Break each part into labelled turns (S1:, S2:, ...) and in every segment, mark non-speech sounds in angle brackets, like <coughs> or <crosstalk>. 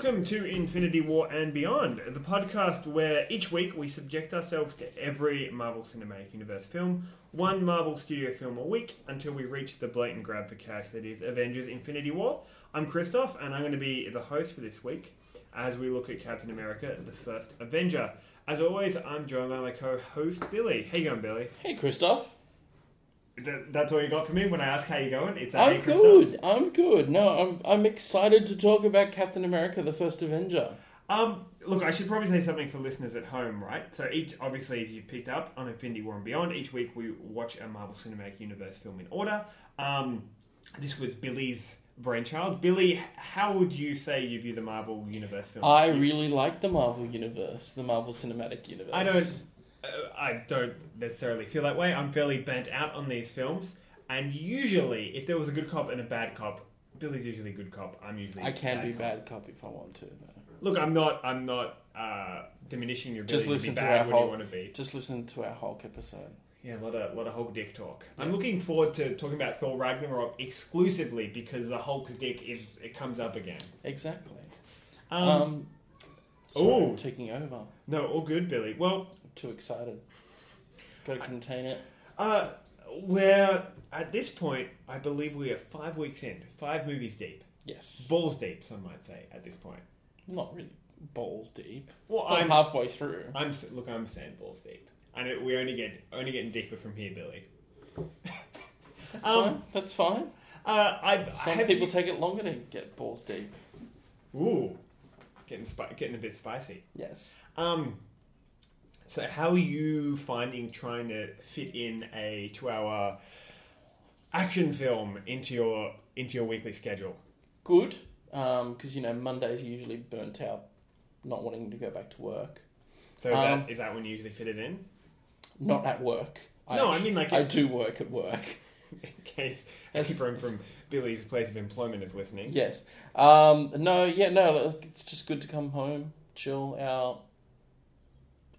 S1: welcome to Infinity War and Beyond, the podcast where each week we subject ourselves to every Marvel Cinematic Universe film, one Marvel Studio film a week, until we reach the blatant grab for cash that is Avengers Infinity War. I'm Christof, and I'm going to be the host for this week as we look at Captain America, the first Avenger. As always, I'm joined by my co host, Billy. How you going, Billy?
S2: Hey, Christof.
S1: Th- that's all you got for me when I ask how you going? It's
S2: I'm good. I'm good. No, I'm I'm excited to talk about Captain America: The First Avenger.
S1: Um, look, I should probably say something for listeners at home, right? So each, obviously, as you picked up on Infinity War and Beyond, each week we watch a Marvel Cinematic Universe film in order. Um, this was Billy's brainchild. Billy, how would you say you view the Marvel Universe film?
S2: I really like the Marvel universe, the Marvel Cinematic Universe.
S1: I don't, I don't necessarily feel that way. I'm fairly bent out on these films, and usually, if there was a good cop and a bad cop, Billy's usually a good cop. I'm usually.
S2: I can be
S1: cop.
S2: bad cop if I want to. Though.
S1: Look, I'm not. I'm not uh, diminishing your ability
S2: Just listen
S1: to
S2: to
S1: be bad when you want to be.
S2: Just listen to our Hulk episode.
S1: Yeah, a lot of lot of Hulk dick talk. I'm looking forward to talking about Thor Ragnarok exclusively because the Hulk's dick is it comes up again.
S2: Exactly.
S1: Um,
S2: Um.
S1: ooh.
S2: I'm taking over.
S1: no, all good, Billy. Well,
S2: too excited. Got to contain it.
S1: uh, we're at this point. I believe we are five weeks in, five movies deep,
S2: Yes.
S1: balls deep. Some might say at this point.
S2: Not really balls deep.
S1: Well,
S2: So I'm halfway through.
S1: I'm look. I'm saying balls deep, and it, we only get only getting deeper from here, Billy.
S2: That's
S1: um,
S2: fine. That's fine.
S1: Uh, I've
S2: Some
S1: have
S2: people
S1: you-
S2: take it longer to get balls deep.
S1: Ooh, getting spi- getting a bit spicy.
S2: Yes.
S1: Um, so how are you finding trying to fit in a two-hour action film into your into your weekly schedule?
S2: good because you know Mondays are usually burnt out, not wanting to go back to work.
S1: So is,
S2: Um,
S1: that, is that when you usually fit it in?
S2: Not at work.
S1: No, I
S2: actu-
S1: mean, like,
S2: I
S1: it-
S2: do work at work. <laughs>
S1: In case
S2: As-
S1: from from Billy's place of employment is listening.
S2: Yes. Um, no. Yeah. No. It's just good to come home, chill out.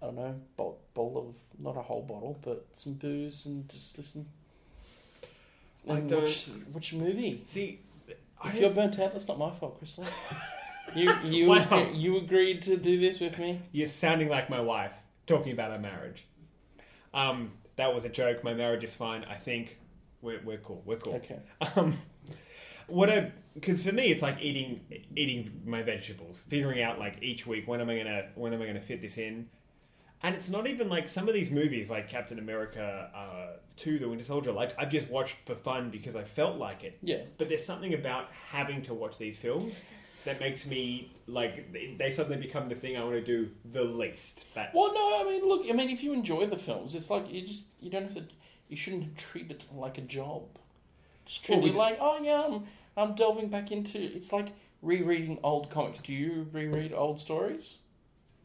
S2: I don't know, bowl, bowl of not a whole bottle, but some booze and just listen.
S1: I don't-
S2: watch, watch a movie.
S1: See, I
S2: If you're burnt out, that's not my fault, Crystal. <laughs> You you
S1: Wow.
S2: you agreed to do this with me.
S1: You're sounding like my wife talking about our marriage. Um, that was a joke. My marriage is fine. I think we're, we're cool. We're cool.
S2: Okay.
S1: Um, what I because for me it's like eating eating my vegetables, figuring out like each week when am I gonna when am I gonna fit this in, and it's not even like some of these movies like Captain America uh, Two: The Winter Soldier. Like I've just watched for fun because I felt like it.
S2: Yeah.
S1: But there's something about having to watch these films that makes me like they- they suddenly become the thing I want to do the least. That
S2: Well, no, I mean, look, I mean, if you enjoy the films, it's like you just you don't have to, you shouldn't treat it like a job. Just treat
S1: Well, we
S2: it
S1: d-
S2: like, oh yeah, I'm I'm delving back into. It's like rereading old comics. Do you reread old stories?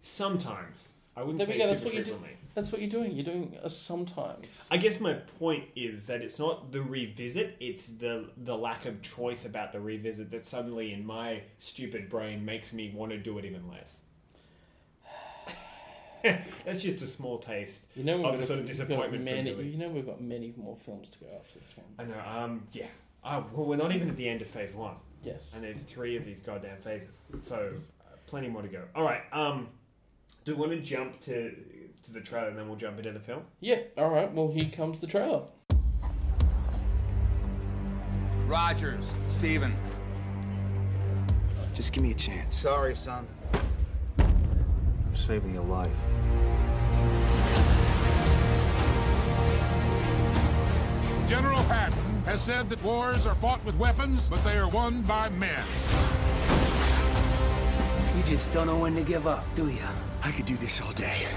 S1: sometimes I wouldn't
S2: There we
S1: say
S2: go, that's what you do. That's what you're doing. You're doing a sometimes.
S1: I guess my point is that it's not the revisit; it's the the lack of choice about the revisit that suddenly, in my stupid brain, makes me want to do it even less. <sighs> That's just a small taste.
S2: You know, we've
S1: Of
S2: got
S1: the sort of disappointment
S2: Many, you know, we've got many more films to go after this one.
S1: I know. Um, yeah. Uh, well, we're not even at the end of phase one,
S2: Yes.
S1: and there's three of these goddamn phases, so uh, plenty more to go. All right. Um, do we want to jump to to the trailer and then we'll jump into the film?
S2: Yeah. All right. Well, here comes the trailer.
S3: Rogers, Steven.
S4: Just give me a chance.
S3: Sorry, son.
S4: I'm saving your life.
S5: General Patton has said that wars are fought with weapons, but they are won by men.
S6: You just don't know when to give up, do ya?
S4: I could do this all day.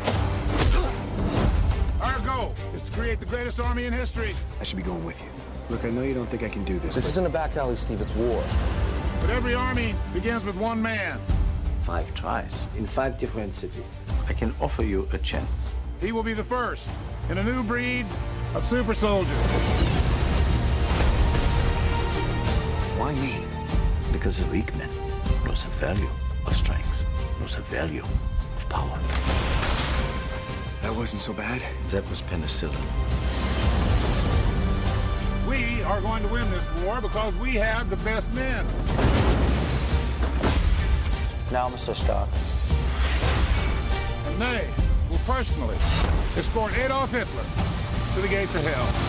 S5: Our goal is to create the greatest army in history,
S4: I should be going with you. Look, I know you don't think I can do this.
S7: This
S4: but
S7: isn't a back alley, Steve. It's war.
S5: but every army begins with one man.
S8: Five tries in five different cities. I can offer you a chance.
S5: He will be the first in a new breed of super soldiers.
S4: Why me?
S8: Because the weak man knows the value of strength, knows the value of power.
S4: That wasn't so bad.
S8: That was penicillin.
S5: We are going to win this war because we have the best men.
S6: Now, Mr. Stark.
S5: And they will personally escort Adolf Hitler to the gates of hell.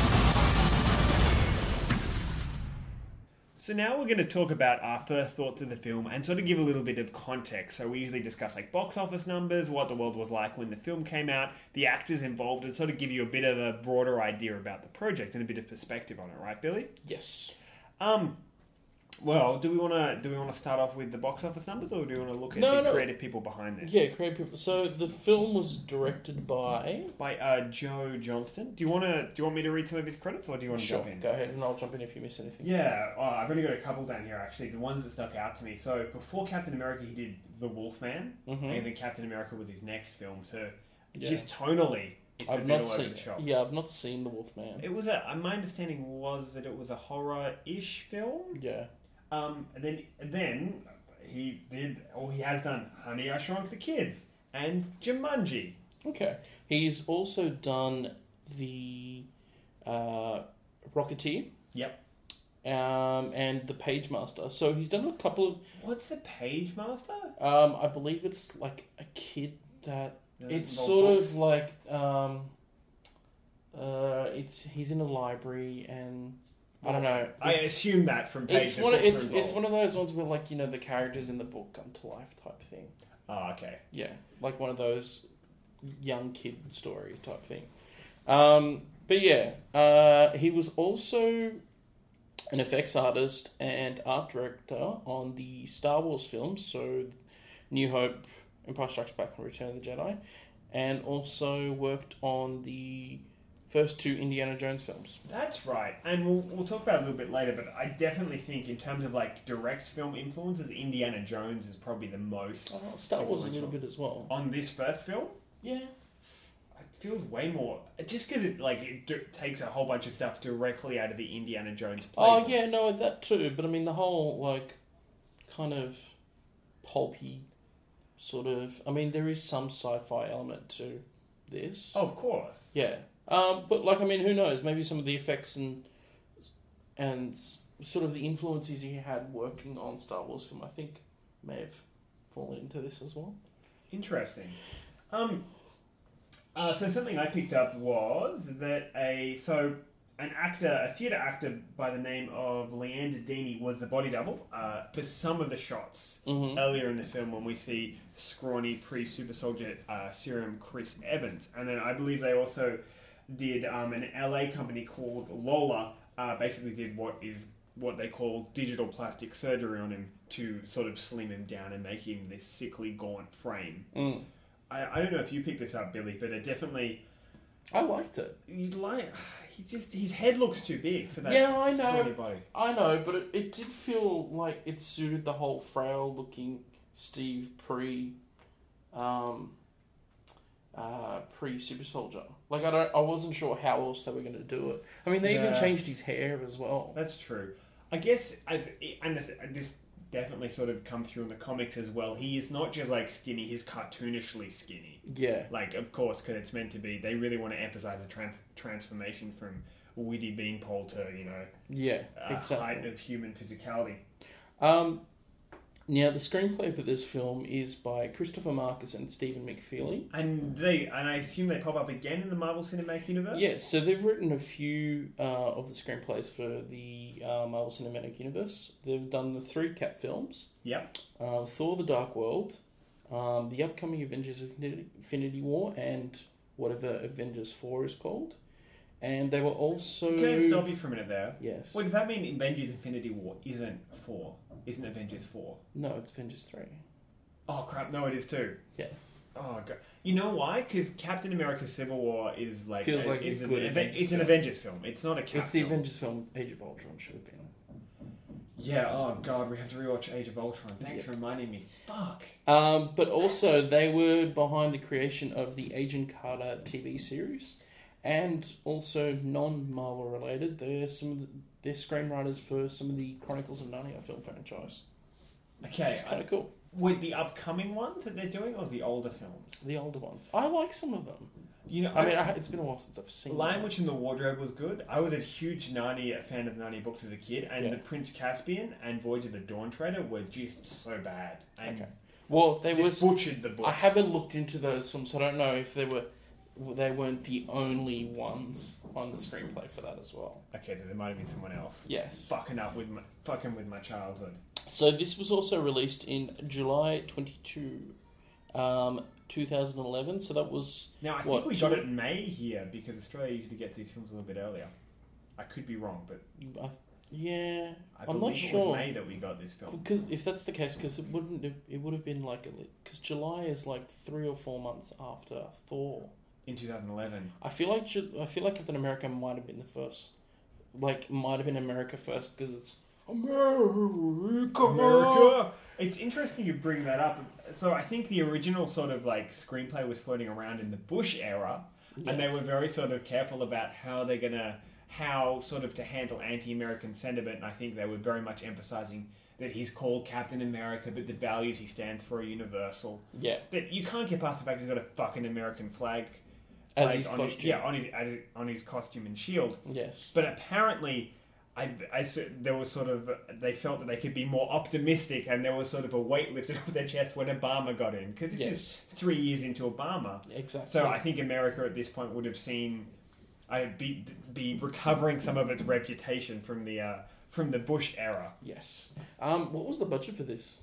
S1: So now we're going to talk about our first thoughts of the film and sort of give a little bit of context. So we usually discuss like box office numbers, what the world was like when the film came out, the actors involved, and sort of give you a bit of a broader idea about the project and a bit of perspective on it, right, Billy?
S2: Yes.
S1: Um, well, do we want to do we want to start off with the box office numbers, or do we want to look at
S2: No,
S1: the
S2: no.
S1: creative people behind this?
S2: Yeah, creative people. So the film was directed by.
S1: By uh, Joe Johnston. Do you want to do you want me to read some of his credits, or do you want to
S2: Sure.
S1: jump in?
S2: Go ahead, and I'll jump in if you miss anything.
S1: Yeah, oh, I've only got a couple down here actually. The ones that stuck out to me. So before Captain America, he did The Wolfman,
S2: Mhm.
S1: and then Captain America was his next film. So
S2: Yeah.
S1: just tonally, it's a
S2: I've
S1: bit
S2: not
S1: all over
S2: seen.
S1: the shop.
S2: Yeah, I've not seen the Wolfman.
S1: It was a. uh, My understanding was that it was a horror-ish film.
S2: Yeah.
S1: Um, and then and then he did, or he has done, Honey I Shrunk the Kids and Jumanji.
S2: Okay. He's also done the uh, Rocketeer
S1: Yep.
S2: um, and the Page Master. So he's done a couple of.
S1: What's the Page Master?
S2: Um, I believe it's like a kid that it's sort
S1: books?
S2: of like um, uh, it's he's in a library and I don't know.
S1: I
S2: It's-
S1: assume that from Page.
S2: It's one. Of, it's it's one of those ones where like you know the characters in the book come to life type thing.
S1: Oh, okay.
S2: Yeah, like one of those young kid stories type thing. Um, but yeah, uh, he was also an effects artist and art director on the Star Wars films, so New Hope, Empire Strikes Back, and Return of the Jedi, and also worked on the first two Indiana Jones films.
S1: That's right, and we'll, we'll talk about it a little bit later. But I definitely think, in terms of like direct film influences, Indiana Jones is probably the most
S2: Oh, Star Wars a little bit as well.
S1: on this first film.
S2: Yeah.
S1: It feels way more just because it like it d- takes a whole bunch of stuff directly out of the Indiana Jones. Play.
S2: Oh
S1: playbook.
S2: yeah, no, that too. But I mean, the whole like kind of pulpy sort of. I mean, there is some sci-fi element to this.
S1: Oh, of course.
S2: yeah. Um, but like, I mean, who knows? Maybe some of the effects and and sort of the influences he had working on Star Wars film, I think, may have fallen into this as well.
S1: Interesting. Um, uh, so something I picked up was that a so an actor, a theatre actor by the name of Leander Deeney was the body double uh, for some of the shots earlier in the film when we see scrawny pre-super soldier uh, serum Chris Evans, and then I believe they also did um, an LA company called Lola. Uh, basically, did what is what they call digital plastic surgery on him to sort of slim him down and make him this sickly, gaunt frame.
S2: Mm.
S1: I, I don't know if you picked this up, Billy, but it definitely
S2: I liked it.
S1: he's like he just his head looks too big for that.
S2: Yeah, I know.
S1: Body.
S2: I know, but it, it did feel like it suited the whole frail looking Steve pre um uh pre super soldier. Like I don't I wasn't sure how else they were gonna do it. I mean they even changed his hair as well.
S1: That's true. I guess as and this, this definitely sort of come through in the comics as well. He is not just like skinny; he's cartoonishly skinny.
S2: Yeah.
S1: Like, of course, because it's meant to be. They really want to emphasize the trans- transformation from witty beanpole to you know
S2: Yeah,
S1: a height of human physicality.
S2: Um now the screenplay for this film is by Christopher Markus and Stephen McFeely.
S1: And they and I assume they pop up again in the Marvel Cinematic Universe.
S2: Yeah, so they've written a few uh, of the screenplays for the uh, Marvel Cinematic Universe. They've done the three Cap films.
S1: Yep.
S2: uh, Thor: The Dark World, um, the upcoming Avengers Infinity, War, and whatever Avengers Four is called. And they were also
S1: Can I stop you for a minute there?
S2: yes,
S1: Wait, does that mean Avengers Infinity War isn't four? Isn't Avengers four?
S2: no, it's Avengers Three.
S1: Oh crap! No, it is too.
S2: Yes,
S1: Oh god. You know why? Because Captain America: Civil War is like
S2: Feels like
S1: is
S2: a
S1: an,
S2: good
S1: Aven-
S2: Avengers
S1: it's an. Avengers film. It's not a Cap.
S2: it's the
S1: film.
S2: Avengers film. Age of Ultron should have been.
S1: Yeah. Oh god, we have to rewatch Age of Ultron. Thanks for reminding me. Fuck.
S2: Um, but also, they were behind the creation of the Agent Carter TV series, and also non-Marvel related. They're some of the, they're screenwriters for some of the Chronicles of Narnia film franchise.
S1: Okay.
S2: Kind of cool.
S1: with the upcoming ones that they're doing, or the older films?
S2: The older ones. I like some of them.
S1: You know,
S2: I mean, I, it's been a while since I've seen.
S1: Lion. Witch in the Wardrobe was good. I was a huge Narnia fan of the Narnia books as a kid, and
S2: Yeah.
S1: the Prince Caspian and Voyage of the Dawn Treader were just so bad. And
S2: Okay. Well, they were
S1: butchered the books.
S2: I haven't looked into those films, so I don't know if they were. They weren't the only ones on the screenplay for that as well.
S1: Okay, so there might have been someone else.
S2: Yes.
S1: Fucking up with my, fucking with my childhood.
S2: So this was also released in July 22, um, 2011. So that was
S1: Now I
S2: What,
S1: think we
S2: two-
S1: got it in May here because Australia usually gets these films a little bit earlier. I could be wrong, but
S2: I, yeah.
S1: I
S2: I'm
S1: believe
S2: not
S1: it
S2: sure.
S1: was May that we got this film.
S2: Because if that's the case, because it wouldn't have, it would have been like because July is like three or four months after Thor.
S1: In 2011.
S2: I feel like I feel like Captain America might have been the first, like might have been America first because it's America.
S1: America. It's interesting you bring that up. So I think the original sort of like screenplay was floating around in the Bush era, and they were very sort of careful about how they're gonna how sort of to handle anti-American sentiment. And I think they were very much emphasizing that he's called Captain America, but the values he stands for are universal.
S2: Yeah,
S1: But you can't get past the fact he's got a fucking American flag.
S2: As his
S1: on
S2: costume.
S1: yeah, on his on his costume and shield.
S2: yes,
S1: But apparently, I, I there was sort of they felt that they could be more optimistic, and there was sort of a weight lifted <laughs> off their chest when Obama got in because this
S2: Yes.
S1: is three years into Obama.
S2: exactly.
S1: So I think America at this point would have seen, I be be recovering some of its reputation from the uh, from the Bush era.
S2: yes. Um, what was the budget for this?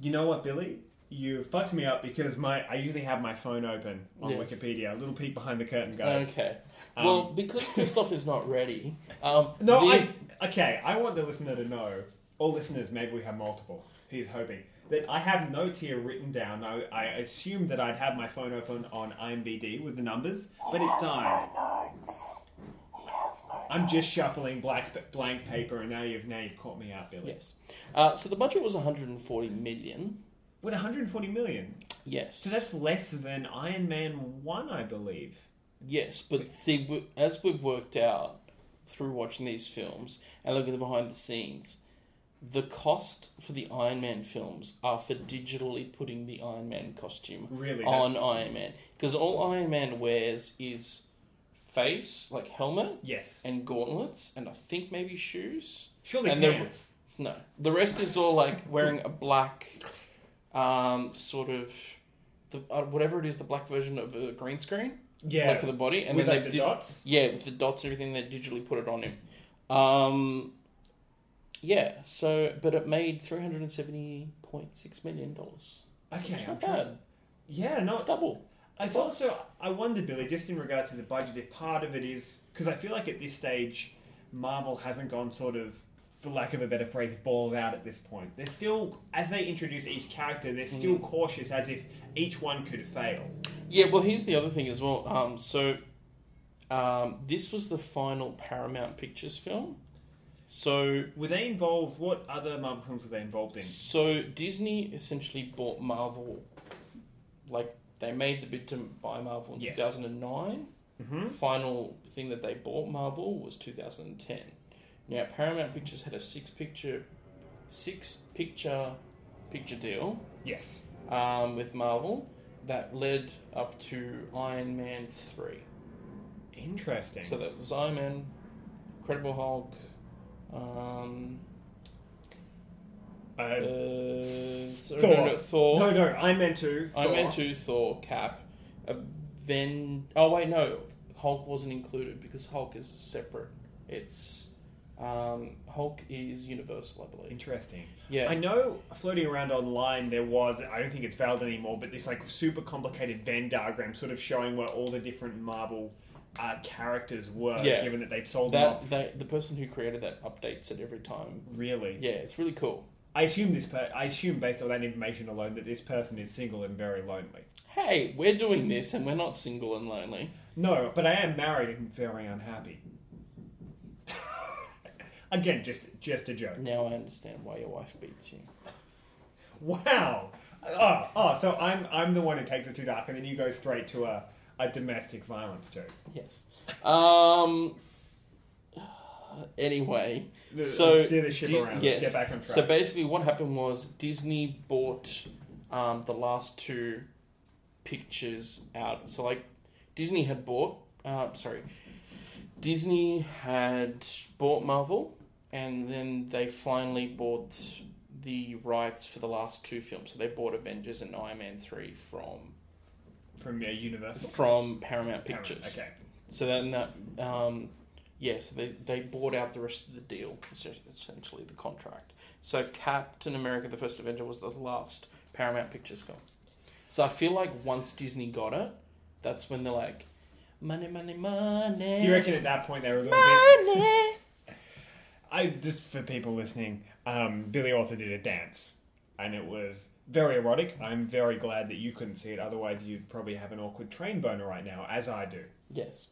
S1: You know what, Billy? You fucked me up because my I usually have my phone open on
S2: Yes.
S1: Wikipedia. A little peek behind the curtain, guys.
S2: Okay.
S1: Um,
S2: well, because Christof is not ready. Um, <laughs>
S1: No,
S2: the-
S1: I okay. I want the listener to know, all listeners, maybe we have multiple. He's hoping that I have notes here written down. I, I assumed that I'd have my phone open on IMBD with the numbers, but it died. I'm just shuffling black blank paper, and now you've now you've caught me out, Billy.
S2: Yes. Uh, so the budget was 140 million.
S1: With 140 million,
S2: Yes.
S1: so that's less than Iron Man One, I believe.
S2: Yes, but see, as we've worked out through watching these films and looking at the behind the scenes, the cost for the Iron Man films are for digitally putting the Iron Man costume
S1: Really,
S2: on
S1: that's-
S2: Iron Man. Because all Iron Man wears is face, like helmet,
S1: Yes,
S2: and gauntlets, and I think maybe shoes.
S1: surely
S2: and the-
S1: pants.
S2: No, the rest is all like wearing a black, um, sort of, the uh, whatever it is, the black version of a green screen.
S1: Yeah,
S2: like for the body, and
S1: with
S2: then
S1: like
S2: they
S1: the
S2: did-
S1: dots.
S2: Yeah, with the dots everything, they digitally put it on him. Um, yeah. So, but it made three hundred and seventy point six million dollars.
S1: Okay,
S2: It's not
S1: trying.
S2: bad.
S1: Yeah,
S2: It's
S1: not
S2: double.
S1: It's
S2: Plus-
S1: also I wonder, Billy, just in regard to the budget, if part of it is because I feel like at this stage, Marvel hasn't gone sort of, for lack of a better phrase, balls out at this point. They're still, as they introduce each character, they're still
S2: Mm.
S1: cautious, as if each one could fail.
S2: Yeah. Well, here's the other thing as well. Um, so, um, this was the final Paramount Pictures film. So
S1: Were they involved? What other Marvel films were they involved in?
S2: So Disney essentially bought Marvel, like they made the bid to buy Marvel in
S1: Yes.
S2: two thousand and nine.
S1: Mhm.
S2: Final thing that they bought Marvel was two thousand and ten. Now Paramount Pictures had a six picture, six picture, picture deal
S1: Yes.
S2: um, with Marvel that led up to Iron Man three.
S1: Interesting.
S2: So that was Iron Man, Incredible Hulk. Um,
S1: uh,
S2: uh, so-
S1: Thor.
S2: no, no, Thor.
S1: No, no, I meant to.
S2: I meant to Thor, Cap, Aven. Oh wait, no, Hulk wasn't included because Hulk is separate. It's um, Hulk is Universal, I believe.
S1: Interesting.
S2: Yeah.
S1: I know floating around online there was, I don't think it's valid anymore, but this like super complicated Venn diagram sort of showing where all the different Marvel uh, characters were,
S2: Yeah.
S1: given that they'd sold them off.
S2: That, that the person who created that updates it every time.
S1: Really?
S2: Yeah, it's really cool.
S1: I assume this. Per- I assume based on that information alone that this person is single and very lonely.
S2: Hey, we're doing this and we're not single and lonely.
S1: No, but I am married and very unhappy. Again, just just a joke.
S2: Now I understand why your wife beats you.
S1: Wow. Oh, oh, so I'm I'm the one who takes it too dark, and then you go straight to a, a domestic violence joke.
S2: Yes. Um. <sighs> Anyway,
S1: Let's
S2: so
S1: steer the ship around. Let's get back on track.
S2: So basically, what happened was Disney bought um, the last two pictures out. So like, Disney had bought. Uh, sorry, Disney had bought Marvel, and then they finally bought the rights for the last two films. So they bought Avengers and Iron Man three from
S1: from uh, Universal.
S2: from Paramount Pictures.
S1: Okay.
S2: So then that, um, yeah, so they, they bought out the rest of the deal, essentially the contract. So Captain America: The First Avenger was the last Paramount Pictures film. So I feel like once Disney got it, that's when they're like, money, money, money.
S1: Do you reckon at that point they were a little bit? I just for people listening, um, Billy also did a dance, and it was very erotic. I'm very glad that you couldn't see it. Otherwise, you'd probably have an awkward train boner right now, as I do.
S2: Yes.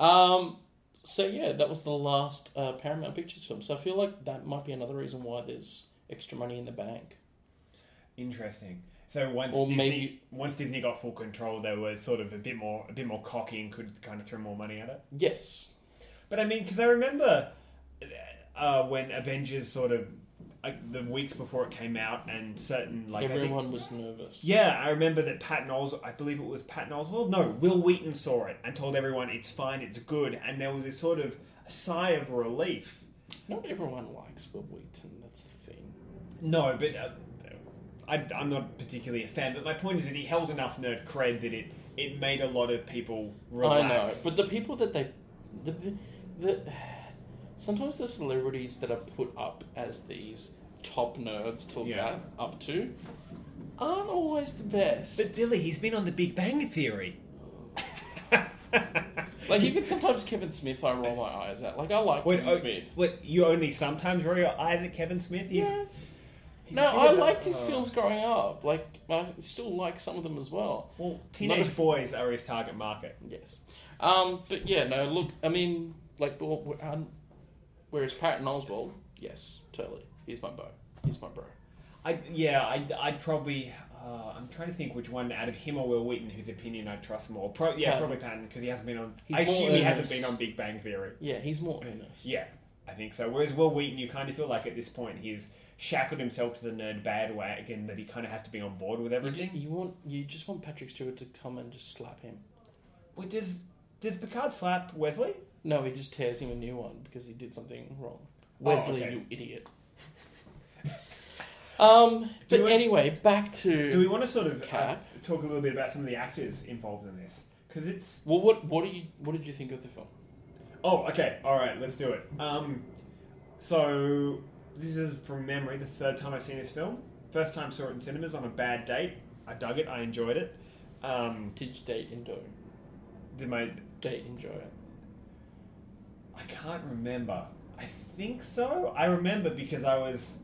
S2: Um. So yeah, that was the last uh, Paramount Pictures film. So I feel like that might be another reason why there's extra money in the bank.
S1: Interesting. So once
S2: Or
S1: Disney,
S2: maybe-
S1: once Disney got full control, they were sort of a bit more a bit more cocky and could kind of throw more money at it.
S2: Yes.
S1: But I mean, because I remember uh, when Avengers sort of the weeks before it came out, and certain like I think-
S2: Everyone was nervous.
S1: Yeah, I remember that Pat Knowles, I believe it was Pat Knowles, well, no, Wil Wheaton saw it and told everyone it's fine, it's good, and there was this sort of sigh of relief.
S2: Not everyone likes Wil Wheaton. That's the thing.
S1: No, but uh, I, I'm not particularly a fan, but my point is that he held enough nerd cred that it, it made a lot of people relax.
S2: I know, but the people that they, the, the, sometimes the celebrities that are put up as these top nerds to look
S1: Yeah.
S2: at, up to, aren't always the best.
S1: But Billy, he's been on The Big Bang Theory. <laughs>
S2: like even sometimes Kevin Smith, I roll my eyes at. Like I like
S1: Wait,
S2: Kevin
S1: oh,
S2: Smith.
S1: Wait, you only sometimes roll your eyes at Kevin Smith? He's,
S2: Yes. No, I liked his
S1: oh.
S2: films growing up. Like I still like some of them as well.
S1: Well, teenage
S2: Not
S1: boys are his target market.
S2: Yes. Um, but yeah, no, look, I mean, like, well, we- um, whereas Patton Oswalt, yes, totally. He's my bro. He's my bro.
S1: I yeah, I I'd probably. Uh, I'm trying to think which one out of him or Wil Wheaton whose opinion I'd trust more. Pro, yeah,
S2: Patton.
S1: probably Patton because he hasn't been on.
S2: He's
S1: I assume he hasn't been on Big Bang Theory.
S2: Yeah, he's more earnest.
S1: Yeah, I think so. Whereas Wil Wheaton, you kind of feel like at this point he's shackled himself to the nerd bad bandwagon that he kind of has to be on board with everything.
S2: ju- you want, you just want Patrick Stewart to come and just slap him.
S1: Well, does does Picard slap Wesley?
S2: No, he just tears him a new one because he did something wrong.
S1: Oh,
S2: Wesley,
S1: okay.
S2: you idiot. um, but
S1: we-
S2: anyway, back to
S1: Do we want to sort of uh, talk a little bit about some of the actors involved in this? Because it's
S2: well, what what do you what did you think of the film?
S1: Oh, okay. All right, let's do it. Um, so this is from memory the third time I've seen this film. First time saw it in cinemas on a bad date. I dug it. I enjoyed it. Um,
S2: Did you date enjoy?
S1: did my
S2: Date enjoy it?
S1: I can't remember. I think so. I remember because I was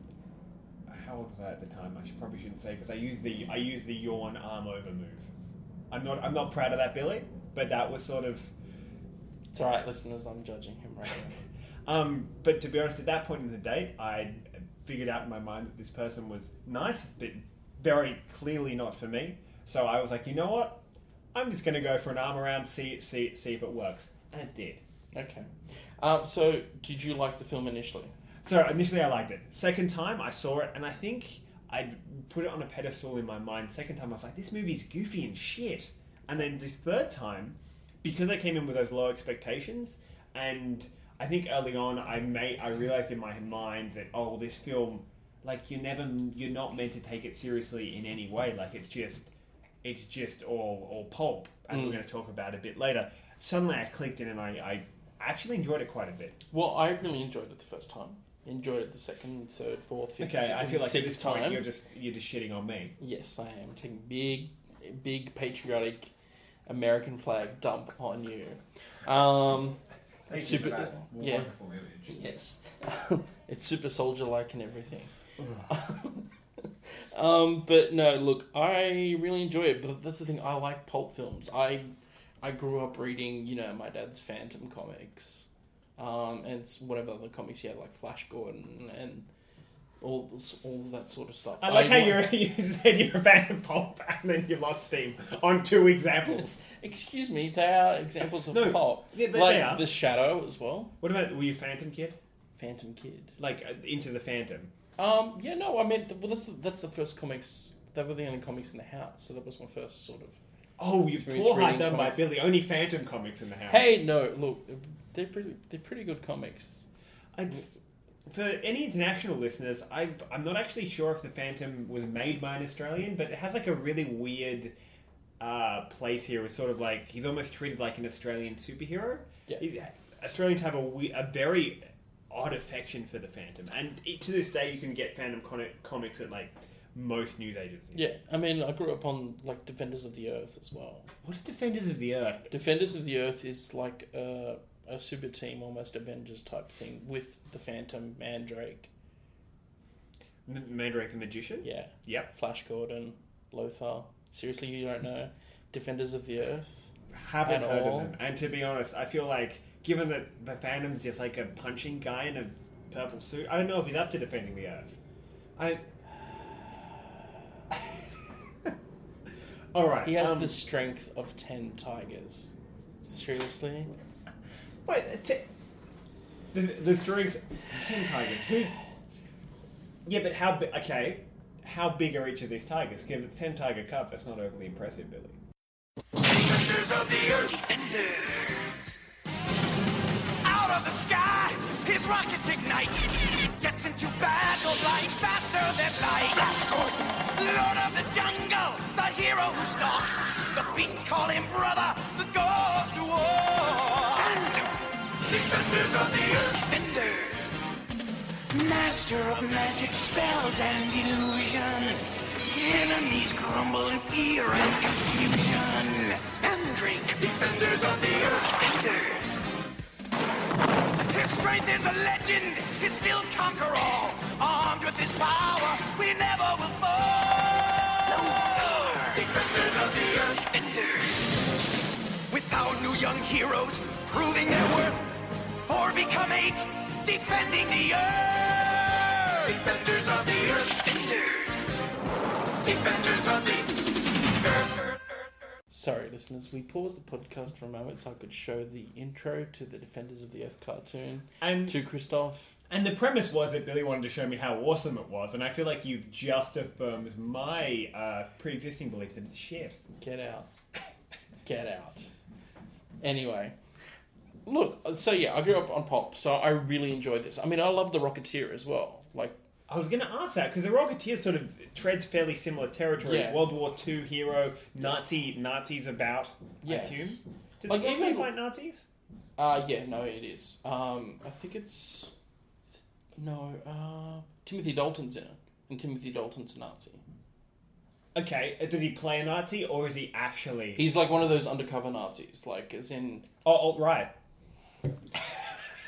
S1: how old was I at the time? I should probably shouldn't say because I used the I used the yawn arm over move. I'm not I'm not proud of that, Billy. But that was sort of
S2: It's all right, listeners. I'm judging him right now. <laughs>
S1: Um, but to be honest, at that point in the date, I figured out in my mind that this person was nice, but very clearly not for me. So I was like, you know what? I'm just going to go for an arm around, see see see if it works, and it did.
S2: Okay. Um, so, did you like the film initially?
S1: So initially, I liked it. Second time, I saw it, and I think I put it on a pedestal in my mind. Second time, I was like, this movie's goofy and shit. And then the third time, because I came in with those low expectations, and I think early on, I may I realized in my mind that oh, this film, like you never, you're not meant to take it seriously in any way. Like it's just, it's just all all pulp, as we're going to talk about a bit later. Suddenly, I clicked in, and I, I actually enjoyed it quite a bit.
S2: Well, I really enjoyed it the first time. Enjoyed it the second, third, fourth, fifth,
S1: Okay, I feel like at
S2: sixth
S1: this point
S2: time.
S1: you're just you're just shitting on me.
S2: Yes, I am taking big, big patriotic American flag dump on you. Um, super, yeah, yes, <laughs> it's super soldier like and everything. <laughs> um, but no, look, I really enjoy it. But that's the thing, I like pulp films. I I grew up reading, you know, my dad's Phantom comics, um, and whatever other comics he had, like Flash Gordon and all this- all that sort of stuff.
S1: I like how
S2: wa-
S1: you're, <laughs> you said you're a fan of pulp and then you lost steam on two examples.
S2: Excuse me, they are examples of
S1: No,
S2: pulp.
S1: yeah, they-
S2: like
S1: they are.
S2: The Shadow as well.
S1: What about were you a Phantom kid?
S2: Phantom Kid.
S1: Like uh, into the Phantom?
S2: Um, yeah, no, I meant well, that's the, that's the first comics. They were the only comics in the house, so that was my first sort of.
S1: Oh, you
S2: Experience
S1: poor
S2: reading
S1: done by. Billy. Only Phantom comics in the house.
S2: Hey, no, look, they're pretty they're pretty good comics.
S1: It's, for any international listeners, I, I'm not actually sure if the Phantom was made by an Australian, but it has like a really weird uh, place here. It's sort of like he's almost treated like an Australian superhero.
S2: Yeah.
S1: He- Australians have a, we- a very odd affection for the Phantom, and to this day, you can get Phantom con- comics at like most news agencies.
S2: Yeah, I mean, I grew up on like Defenders of the Earth as well.
S1: What's Defenders of the Earth?
S2: Defenders of the Earth is like a, a super team, almost Avengers type thing with the Phantom, Mandrake,
S1: M- Mandrake the Magician.
S2: yeah,
S1: Yep.
S2: Flash Gordon, Lothar. Seriously, you don't know Defenders of the Earth?
S1: Haven't heard
S2: all?
S1: of them. And to be honest, I feel like given that the Phantom's just like a punching guy in a purple suit, I don't know if he's up to defending the Earth. I. All right.
S2: He has
S1: um,
S2: the strength of ten tigers. Seriously,
S1: Wait, uh, t- the the drinks ten tigers. Who? Yeah, but how? Bi- okay, how big are each of these tigers? Because it's ten tiger cubs. That's not overly impressive, Billy.
S7: Defenders of the earth. Defenders. Out of the sky, his rockets ignite. Jets into battle, flying faster than light. Flash Gordon. Lord of the jungle, the hero who stalks. The beasts call him brother, the goes to war. Defenders of the earth. Defenders. Master of magic spells and illusion. Enemies crumble in fear and confusion. Mandrake, defenders of the earth, defenders. His strength is a legend. His skills conquer all. Armed with his power, we never will fall. Lothar, defenders of the earth, defenders. With our new young heroes proving their worth, four become eight, defending the earth. Defenders of the earth, defenders. Defenders of the earth.
S2: sorry, listeners. We paused the podcast for a moment so I could show the intro to the Defenders of the Earth cartoon
S1: And
S2: to Christof.
S1: And the premise was that Billy wanted to show me how awesome it was, and I feel like you've just affirmed my uh, pre-existing belief that it's shit.
S2: Get out. Get out. Anyway. Look, so yeah, I grew up on pop, so I really enjoyed this. I mean, I love The Rocketeer as well. Like,
S1: I was going to ask that because the Rocketeer sort of treads fairly similar territory.
S2: Yeah.
S1: World War II hero, Nazi Nazis about.
S2: Yes.
S1: I assume. Does
S2: Like, even
S1: fight Nazis?
S2: uh, yeah, no, it is. Um, I think it's. Is it- No, uh, Timothy Dalton's in it, and Timothy Dalton's a Nazi.
S1: Okay, uh, does he play a Nazi or is he actually?
S2: He's like one of those undercover Nazis, like, as in.
S1: Oh, oh right. <laughs>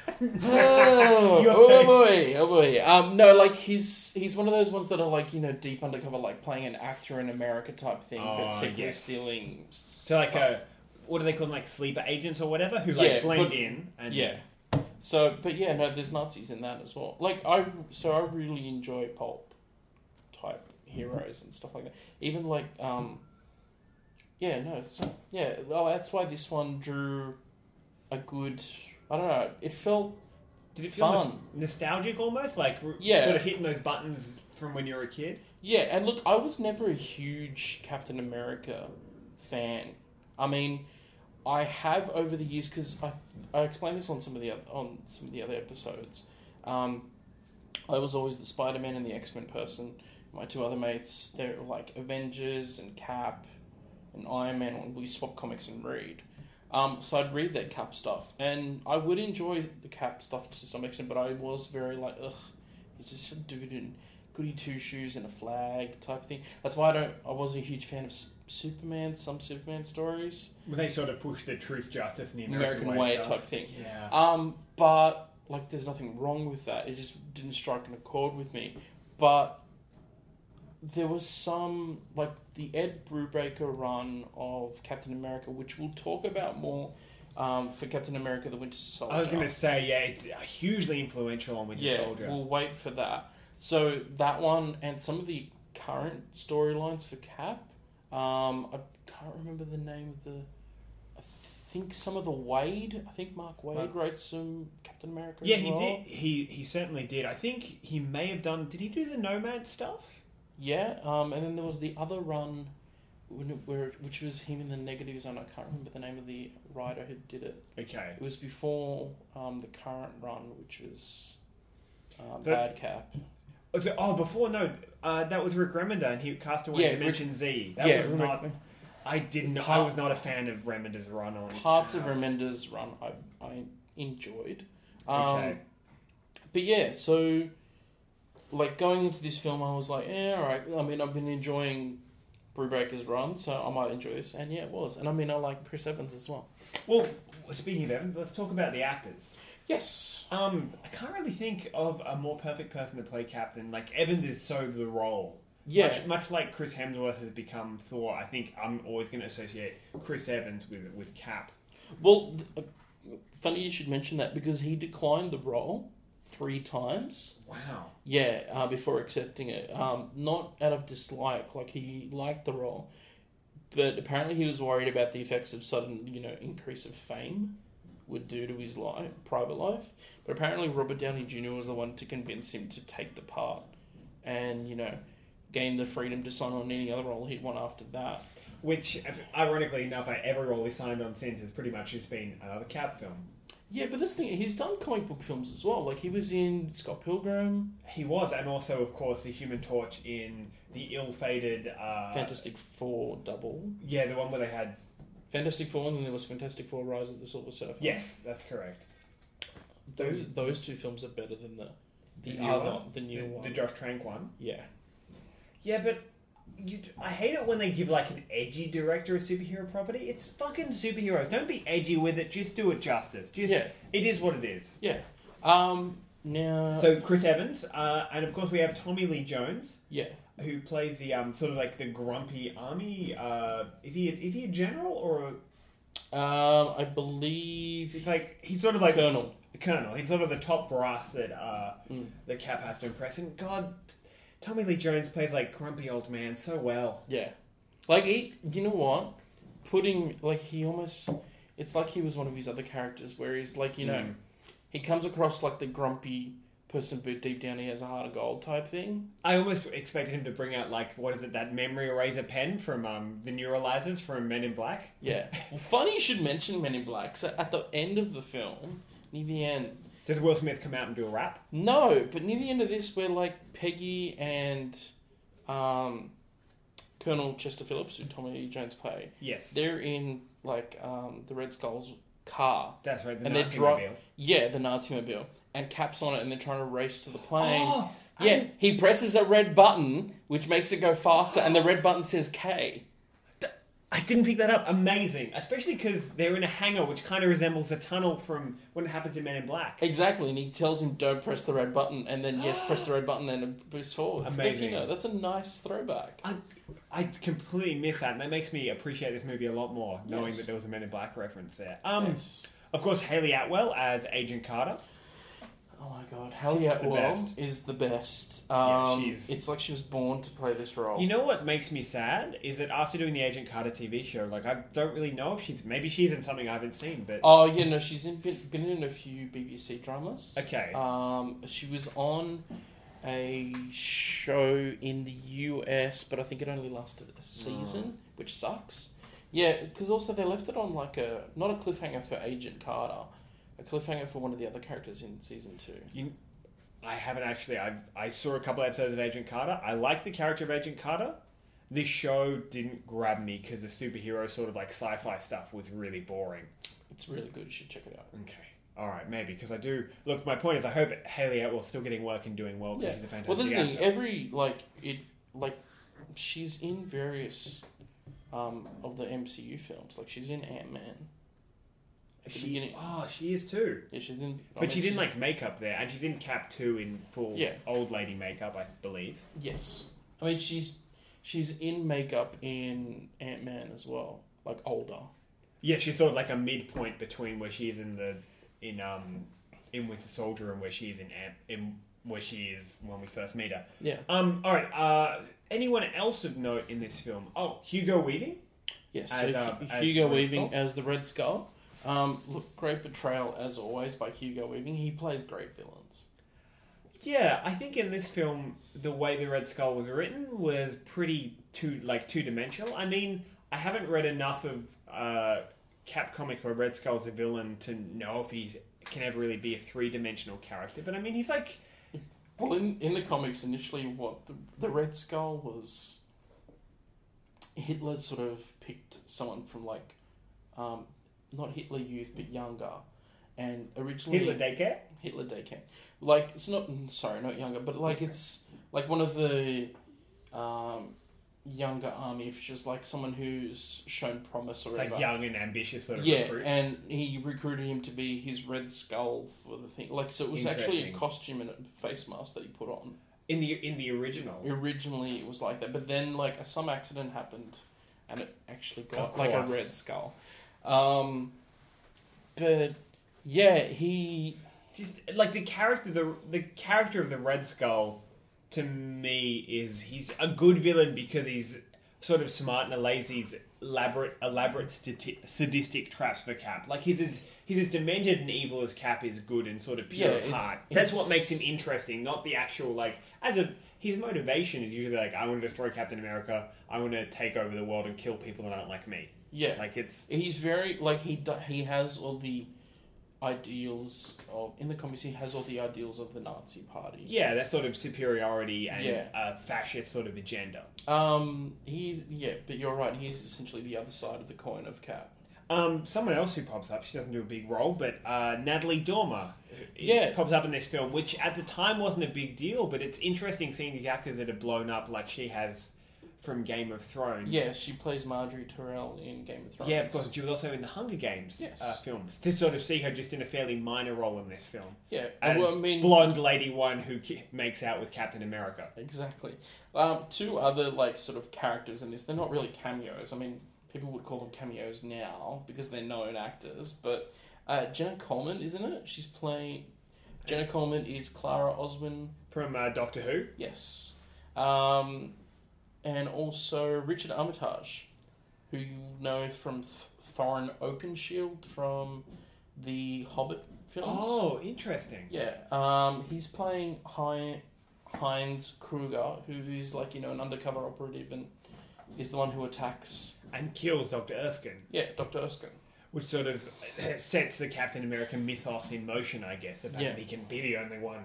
S1: <laughs>
S2: oh, oh boy, oh boy. Um, no, like he's he's one of those ones that are like you know deep undercover, like playing an actor in America type thing, but
S1: Oh,
S2: secretly
S1: yes.
S2: stealing.
S1: So like a, what do they call them, like sleeper agents or whatever, who like
S2: Yeah,
S1: blend
S2: but-
S1: in and
S2: Yeah. So, but yeah, no, there's Nazis in that as well. Like I, so I really enjoy pulp type heroes and stuff like that. Even like, um, yeah, no, so, yeah, well, that's why this one drew a good. I don't know. It felt
S1: Did it feel
S2: Fun.
S1: nostalgic almost, like
S2: Yeah.
S1: sort of hitting those buttons from when you were a kid?
S2: Yeah, and look, I was never a huge Captain America fan. I mean, I have over the years because I I explained this on some of the on some of the other episodes. Um, I was always the Spider Man and the X Men person. My two other mates, they're like Avengers and Cap and Iron Man. We swap comics and read. Um, so I'd read that Cap stuff, and I would enjoy the Cap stuff to some extent, but I was very like, ugh, he's just a dude in goody two shoes and a flag type thing. That's why I don't. I wasn't a huge fan of Superman. Some Superman stories,
S1: When they sort of push the truth, justice, and the
S2: American,
S1: American,
S2: way,
S1: stuff.
S2: type thing.
S1: Yeah.
S2: Um, but like, there's nothing wrong with that. It just didn't strike an accord with me. But there was some like the Ed Brubaker run of Captain America, which we'll talk about more um, for Captain America: The Winter Soldier.
S1: I was going to say, yeah, it's hugely influential on Winter
S2: yeah,
S1: Soldier.
S2: we'll wait for that. So that one and some of the current storylines for Cap. Um, I can't remember the name of the. I think some of the Waid. I think Mark Waid
S1: Mark-
S2: wrote some Captain America.
S1: yeah,
S2: as
S1: he
S2: well.
S1: did. He he certainly did. I think he may have done. Did he do the Nomad stuff?
S2: Yeah, um, and then there was the other run, when it- where which was him in the negative zone. I can't remember the name of the writer who did it.
S1: Okay.
S2: It was before um, the current run, which was um, Bad Cap.
S1: Oh, oh, before no, uh, that was Rick Remender, and he cast away
S2: Yeah, Rick-
S1: Dimension Z. That
S2: yeah,
S1: was
S2: Rick-
S1: not. I didn't. I was not a fan of Remender's run on.
S2: Parts of Remender's run I, I enjoyed. Um,
S1: Okay.
S2: But yeah, so like going into this film, I was like, yeah, all right. I mean, I've been enjoying Brubaker's run, so I might enjoy this. And yeah, it was. And I mean, I like Chris Evans as well.
S1: Well, speaking of Evans, let's talk about the actors.
S2: Yes.
S1: Um, I can't really think of a more perfect person to play Captain. Like Evans is so the role.
S2: Yeah.
S1: Much, much like Chris Hemsworth has become Thor, I think I'm always going to associate Chris Evans with with Cap.
S2: Well, th- uh, funny you should mention that because he declined the role three times.
S1: Wow.
S2: Yeah, uh, before accepting it. Um, not out of dislike, like he liked the role, but apparently he was worried about the effects of sudden, you know, increase of fame would do to his life, private life. But apparently Robert Downey Jr. was the one to convince him to take the part, and you know, gain the freedom to sign on any other role he'd want after that.
S1: Which, ironically enough, every role he signed on since has pretty much just been another Cap film.
S2: Yeah, but this thing, he's done comic book films as well. Like he was in Scott Pilgrim,
S1: He was, and also, of course, the Human Torch in the ill-fated uh,
S2: Fantastic Four double.
S1: Yeah, the one where they had.
S2: Fantastic Four, and then there was Fantastic Four: Rise of the Silver Surfer.
S1: Yes, that's correct.
S2: those those two films are better than the the,
S1: The
S2: other
S1: one?
S2: the new
S1: the,
S2: one.
S1: the Josh Trank one.
S2: yeah,
S1: Yeah, but you, I hate it when they give like an edgy director a superhero property. It's fucking superheroes. Don't be edgy with it. Just do it justice. Just
S2: Yeah.
S1: it is what it is.
S2: yeah. Um, now,
S1: So Chris Evans, uh, and of course we have Tommy Lee Jones,
S2: yeah,
S1: who plays the um sort of like the grumpy army. Uh, is he is he a general or a,
S2: um, I believe he's
S1: like he's sort of like
S2: Colonel.
S1: colonel. He's sort of the top brass that uh
S2: Mm.
S1: the Cap has to impress. And God, Tommy Lee Jones plays like grumpy old man so well.
S2: Yeah, like he, you know what? Putting like he almost, it's like he was one of his other characters where he's like you know,
S1: Mm.
S2: he comes across like the grumpy person, but deep down he has a heart of gold type thing.
S1: I almost expected him to bring out like what is it that memory eraser pen from um, the neuralizers from Men in Black.
S2: Yeah. <laughs> Well, funny you should mention Men in Black. So at the end of the film, near the end,
S1: Does Will Smith come out and do a rap?
S2: No, but near the end of this, where like Peggy and um, Colonel Chester Phillips, who Tommy Lee Jones play,
S1: Yes,
S2: they're in like um, the Red Skull's car,
S1: that's right. The
S2: and they're
S1: Nazi
S2: dri-
S1: mobile.
S2: yeah, the Nazi mobile, and Cap's on it, and they're trying to race to the plane.
S1: Oh,
S2: yeah,
S1: and-
S2: he presses a red button, which makes it go faster, and the red button says K.
S1: I didn't pick that up. Amazing, especially because they're in a hangar, which kind of resembles a tunnel from when it happens in Men in Black.
S2: Exactly, and he tells him, "Don't press the red button," and then yes, press the red button, and it boosts forward. That's,
S1: Amazing.
S2: you know, that's a nice throwback.
S1: I, I completely missed that, and that makes me appreciate this movie a lot more, knowing
S2: Yes.
S1: that there was a Men in Black reference there. Um,
S2: Yes.
S1: of course, Hayley Atwell as Agent Carter.
S2: Oh my god, Hayley Atwell
S1: best.
S2: is the best.
S1: Yeah,
S2: Um,
S1: she's-
S2: It's like she was born to play this role.
S1: You know what makes me sad is that after doing the Agent Carter TV show, like I don't really know if she's maybe she's in something I haven't seen, but
S2: Oh yeah, no, she's in, been, been in a few BBC dramas.
S1: okay.
S2: Um, she was on a show in the US, but I think it only lasted a season, which sucks. Yeah, because also they left it on like a not a cliffhanger for Agent Carter, a cliffhanger for one of the other characters in season two.
S1: You, I haven't actually. I I saw a couple episodes of Agent Carter. I like the character of Agent Carter. This show didn't grab me because the superhero sort of like sci-fi stuff was really boring.
S2: It's really good. You should check it out.
S1: Okay, all right, maybe because I do. Look, my point is, I hope Hayley Atwell's still getting work and doing well because
S2: Yeah.
S1: she's a fantastic
S2: Well, this thing, every like it, like she's in various um, of the MCU films. Like she's in Ant Man. At the
S1: She,
S2: beginning,
S1: oh, she is too.
S2: yeah, she's in. I
S1: But
S2: mean,
S1: she's in
S2: she's-
S1: like makeup there, and she's in Cap two in full
S2: Yeah.
S1: old lady makeup, I believe.
S2: yes. I mean, she's she's in makeup in Ant Man as well, like older.
S1: Yeah, she's sort of like a midpoint between where she is in the in um in Winter Soldier and where she is in Ant in where she is when we first meet her.
S2: Yeah.
S1: Um. All right. Uh. Anyone else of note in this film? Oh, Hugo Weaving.
S2: Yes.
S1: As,
S2: so
S1: uh,
S2: Hu-
S1: as
S2: Hugo
S1: Red
S2: Weaving
S1: Skull?
S2: as the Red Skull. Um, look, great portrayal as always by Hugo Weaving. He plays great villains.
S1: Yeah, I think in this film the way the Red Skull was written was pretty two like two dimensional. I mean, I haven't read enough of uh, Cap comic where Red Skull's a villain to know if he can ever really be a three dimensional character. But I mean, he's like
S2: Well, in, in the comics, initially, what the, the Red Skull was, Hitler sort of picked someone from like, um, not Hitler Youth, but younger, and originally
S1: Hitler daycare.
S2: Hitler Daycare. Like it's not sorry, not younger, but like it's like one of the um, younger army officials, like someone who's shown promise or
S1: Like
S2: whatever.
S1: young and ambitious sort of
S2: yeah,
S1: recruit.
S2: and he recruited him to be his Red Skull for the thing. Like so, it was actually a costume and a face mask that he put on.
S1: in the in the original.
S2: Originally, it was like that, but then like some accident happened, and it actually got like a. Red Skull. Um, but yeah, he
S1: just like the character the the character of the Red Skull to me is he's a good villain because he's sort of smart and lays these elaborate elaborate stati- sadistic traps for Cap. Like he's as he's as demented and evil as Cap is good and sort of pure
S2: Yeah,
S1: of
S2: it's-
S1: heart. That's
S2: it's-
S1: what makes him interesting, not the actual like as a his motivation is usually like I want to destroy Captain America, I want to take over the world and kill people that aren't like me.
S2: Yeah
S1: Like it's
S2: he's very like he do, he has all the ideals of in the comics he has all the ideals of the Nazi party.
S1: yeah, that sort of superiority and
S2: Yeah.
S1: uh, fascist sort of agenda.
S2: Um, he's yeah, but you're right. He's essentially the other side of the coin of Cap.
S1: Um, someone else who pops up, she doesn't do a big role, but uh, Natalie Dormer
S2: Yeah.
S1: pops up in this film, which at the time wasn't a big deal, but it's interesting seeing these actors that have blown up like she has from Game of Thrones.
S2: Yeah, she plays Margaery Tyrell in Game of Thrones.
S1: Yeah, of course. She was also in the Hunger Games
S2: Yes.
S1: uh, films. To sort of see her just in a fairly minor role in this film.
S2: Yeah,
S1: As
S2: well, I mean,
S1: blonde lady one who ki- makes out with Captain America.
S2: Exactly. Um, two other like sort of characters in this. They're not really cameos. I mean, people would call them cameos now because they're known actors. But uh, Jenna Coleman, isn't it? She's playing. Jenna Coleman is Clara Oswald.
S1: From uh, Doctor Who.
S2: Yes. Um, and also Richard Armitage, who you know from Th- Thorin Oakenshield from the Hobbit films.
S1: Oh, interesting.
S2: Yeah, um, he's playing Hi- Heinz Kruger, who is like you know an undercover operative and is the one who attacks.
S1: And kills Dr. Erskine.
S2: Yeah, Doctor Erskine.
S1: which sort of sets the Captain America mythos in motion, I guess. The fact
S2: Yeah.
S1: that he can be the only one.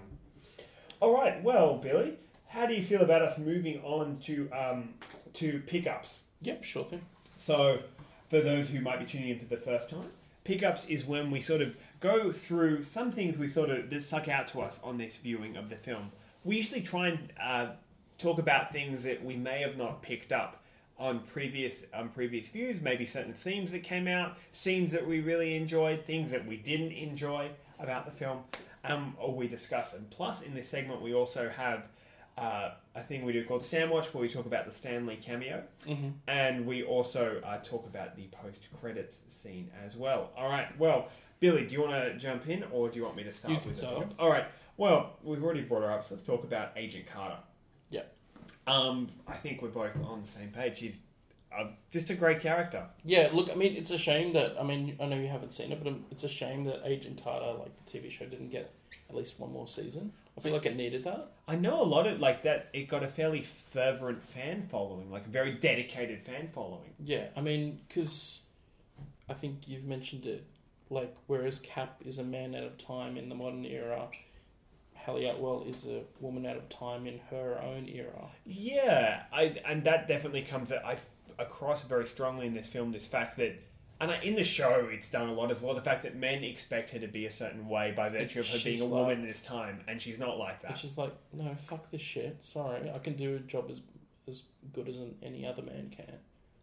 S1: All right, well, Billy, how do you feel about us moving on to um, to pickups?
S2: Yep, sure thing.
S1: So, for those who might be tuning in for the first time, pickups is when we sort of go through some things we sort of that stuck out to us on this viewing of the film. We usually try and uh, talk about things that we may have not picked up on previous on previous views, maybe certain themes that came out, scenes that we really enjoyed, things that we didn't enjoy about the film, um, or we discuss. And plus, in this segment, we also have uh, a thing we do called Stan Watch, where we talk about the Stan Lee cameo,
S2: Mhm.
S1: and we also uh, talk about the post credits scene as well. All right, well, Billy, do you want to jump in, or do you want me to start?
S2: You can
S1: with
S2: start?
S1: All right. Well, we've already brought her up, so let's talk about Agent Carter.
S2: Yeah.
S1: Um, I think we're both on the same page. She's uh, just a great character.
S2: Yeah, look, I mean, it's a shame that I mean, I know you haven't seen it, but um, it's a shame that Agent Carter, like the TV show, didn't get at least one more season. I feel like it needed that.
S1: I know a lot of like that. It got a fairly fervent fan following, like a very dedicated fan following.
S2: Yeah, I mean, because I think you've mentioned it. Like, whereas Cap is a man out of time in the modern era, Hayley Atwell is a woman out of time in her own era.
S1: Yeah, I and that definitely comes I across very strongly in this film. This fact that, and in the show, it's done a lot as well. The fact that men expect her to be a certain way by virtue of her being a woman in this time, and she's not like that.
S2: she's like, no, fuck this shit. Sorry, I can do a job as as good as an, any other man can.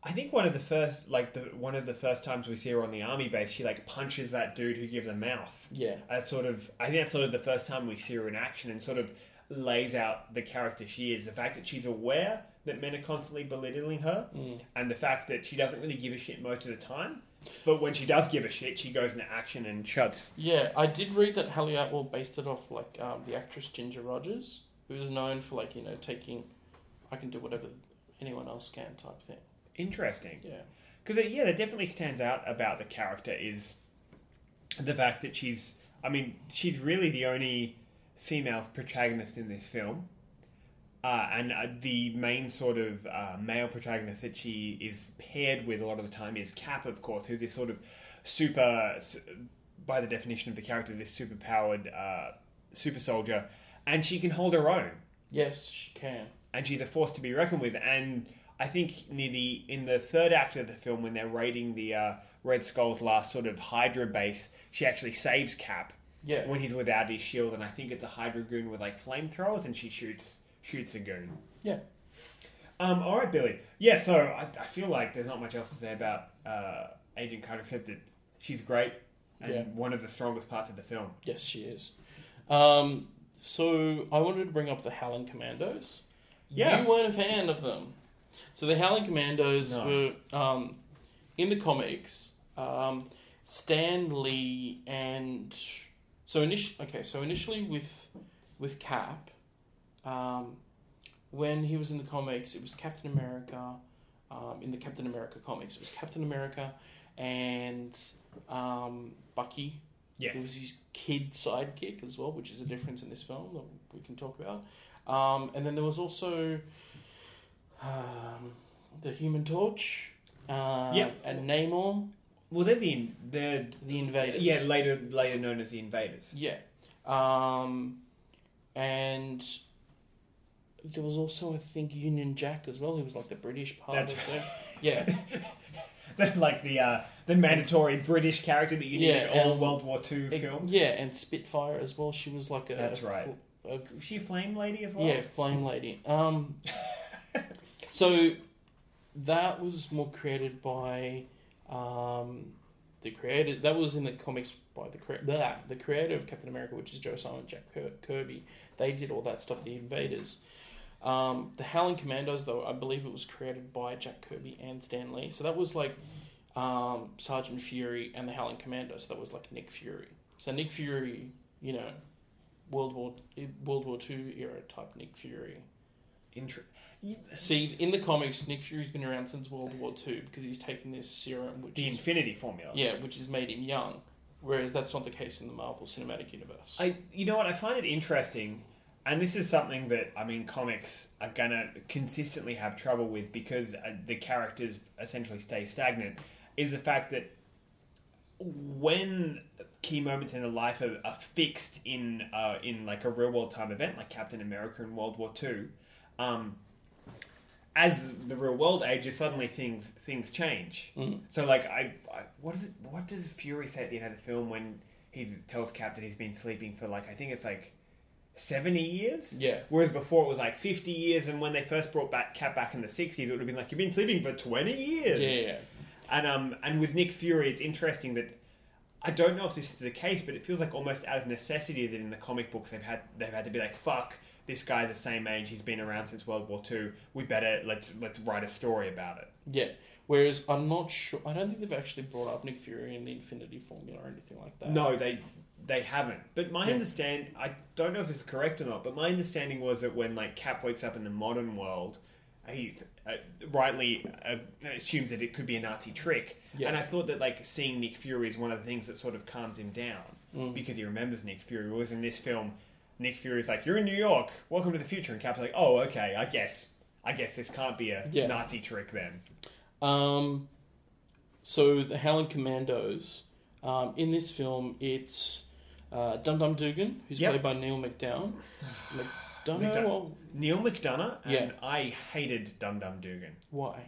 S1: I think one of the first, like the one of the first times we see her on the army base, she like punches that dude who gives a mouth.
S2: Yeah.
S1: That's sort of, I think that's sort of the first time we see her in action and sort of lays out the character she is. The fact that she's aware that men are constantly belittling her,
S2: Mm.
S1: and the fact that she doesn't really give a shit most of the time, but when she does give a shit, she goes into action and shuts.
S2: Yeah, I did read that Hayley Atwell based it off like um, the actress Ginger Rogers, who is known for like you know taking, I can do whatever anyone else can type thing.
S1: Interesting.
S2: Yeah.
S1: Because yeah, that definitely stands out about the character is the fact that she's. I mean, she's really the only female protagonist in this film, uh, and uh, the main sort of uh, male protagonist that she is paired with a lot of the time is Cap, of course, who's this sort of super, by the definition of the character, this super powered uh, super soldier. and she can hold her own,
S2: Yes, she can.
S1: and she's a force to be reckoned with. And I think near the in the third act of the film, when they're raiding the uh, Red Skull's last sort of Hydra base, she actually saves Cap
S2: Yeah.
S1: when he's without his shield, and I think it's a Hydra goon with like flamethrowers, and she shoots shoots a goon.
S2: Yeah.
S1: Um, all right, Billy. Yeah, so I, I feel like there's not much else to say about uh, Agent Carter except that she's great and
S2: Yeah.
S1: one of the strongest parts of the film.
S2: Yes, she is. Um, so I wanted to bring up the Howling Commandos.
S1: Yeah.
S2: You weren't a fan of them. So the Howling Commandos
S1: No.
S2: were um, in the comics. Um, Stan Lee and so initially, okay, so initially with with Cap, um, when he was in the comics, it was Captain America. Um, in the Captain America comics, it was Captain America and um, Bucky.
S1: Yes.
S2: It was his kid sidekick as well, which is a difference in this film that we can talk about. Um, and then there was also um, the Human Torch. Uh,
S1: Yep.
S2: And Namor,
S1: Well, they're the they're
S2: the Invaders.
S1: yeah later later known as the Invaders.
S2: Yeah. Um, and there was also, I think, Union Jack as well. He was like the British part
S1: That's
S2: of it. Yeah. <laughs>
S1: That's like the uh, the mandatory British character that you need
S2: Yeah,
S1: in all
S2: and-
S1: World War Two films.
S2: Yeah, and Spitfire as well. She was like a.
S1: That's
S2: a
S1: right.
S2: a
S1: she a flame lady as well?
S2: Yeah, Flame Lady. Um, <laughs> so that was more created by um, the creator. That was in the comics by the blah, the creator of Captain America, which is Joe Simon, Jack Kirby. They did all that stuff. The Invaders. Um, the Howling Commandos, though, I believe it was created by Jack Kirby and Stan Lee. So that was like um, Sergeant Fury and the Howling Commandos. So that was like Nick Fury. So Nick Fury, you know, World War World War Two era type Nick Fury.
S1: Inter-
S2: See, in the comics, Nick Fury's been around since World War II because he's taken this serum, which
S1: the
S2: is
S1: Infinity Formula.
S2: yeah, which has made him young. Whereas that's not the case in the Marvel Cinematic Universe.
S1: I, you know what, I find it interesting, and this is something that I mean, comics are gonna consistently have trouble with because uh, the characters essentially stay stagnant. Is the fact that when key moments in a life are, are fixed in uh, in like a real world time event, like Captain America in World War Two, um, as the real world ages, suddenly things things change. So like I, I what is it? What does Fury say at the end of the film when he tells Cap that he's been sleeping for like I think it's like seventy years.
S2: Yeah.
S1: Whereas before it was like fifty years, and when they first brought back Cap back in the sixties, it would have been like you've been sleeping for twenty years.
S2: yeah, yeah,
S1: And um and with Nick Fury, it's interesting that I don't know if this is the case, but it feels like almost out of necessity that in the comic books they've had they've had to be like fuck. This guy's the same age. He's been around since World War Two. We better let's let's write a story about it.
S2: yeah. Whereas I'm not sure. I don't think they've actually brought up Nick Fury in the Infinity Formula or anything like that.
S1: No, they they haven't. But my
S2: Yeah.
S1: understand, I don't know if this is correct or not. But my understanding was that when like Cap wakes up in the modern world, he uh, rightly uh, assumes that it could be a Nazi trick.
S2: Yeah.
S1: And I thought that like seeing Nick Fury is one of the things that sort of calms him down
S2: Mm.
S1: because he remembers Nick Fury. Whereas in this film, Nick Fury's like, "You're in New York. Welcome to the future." And Cap's like, "Oh, okay. I guess." I guess this can't be a
S2: Yeah.
S1: Nazi trick then.
S2: Um, so the Howling Commandos. Um, in this film, it's uh, Dum Dum Dugan, who's
S1: Yep.
S2: played by Neil McDown. McDonough. <sighs>
S1: Neal McDonough, and
S2: Yeah.
S1: I hated Dum Dum Dugan.
S2: Why?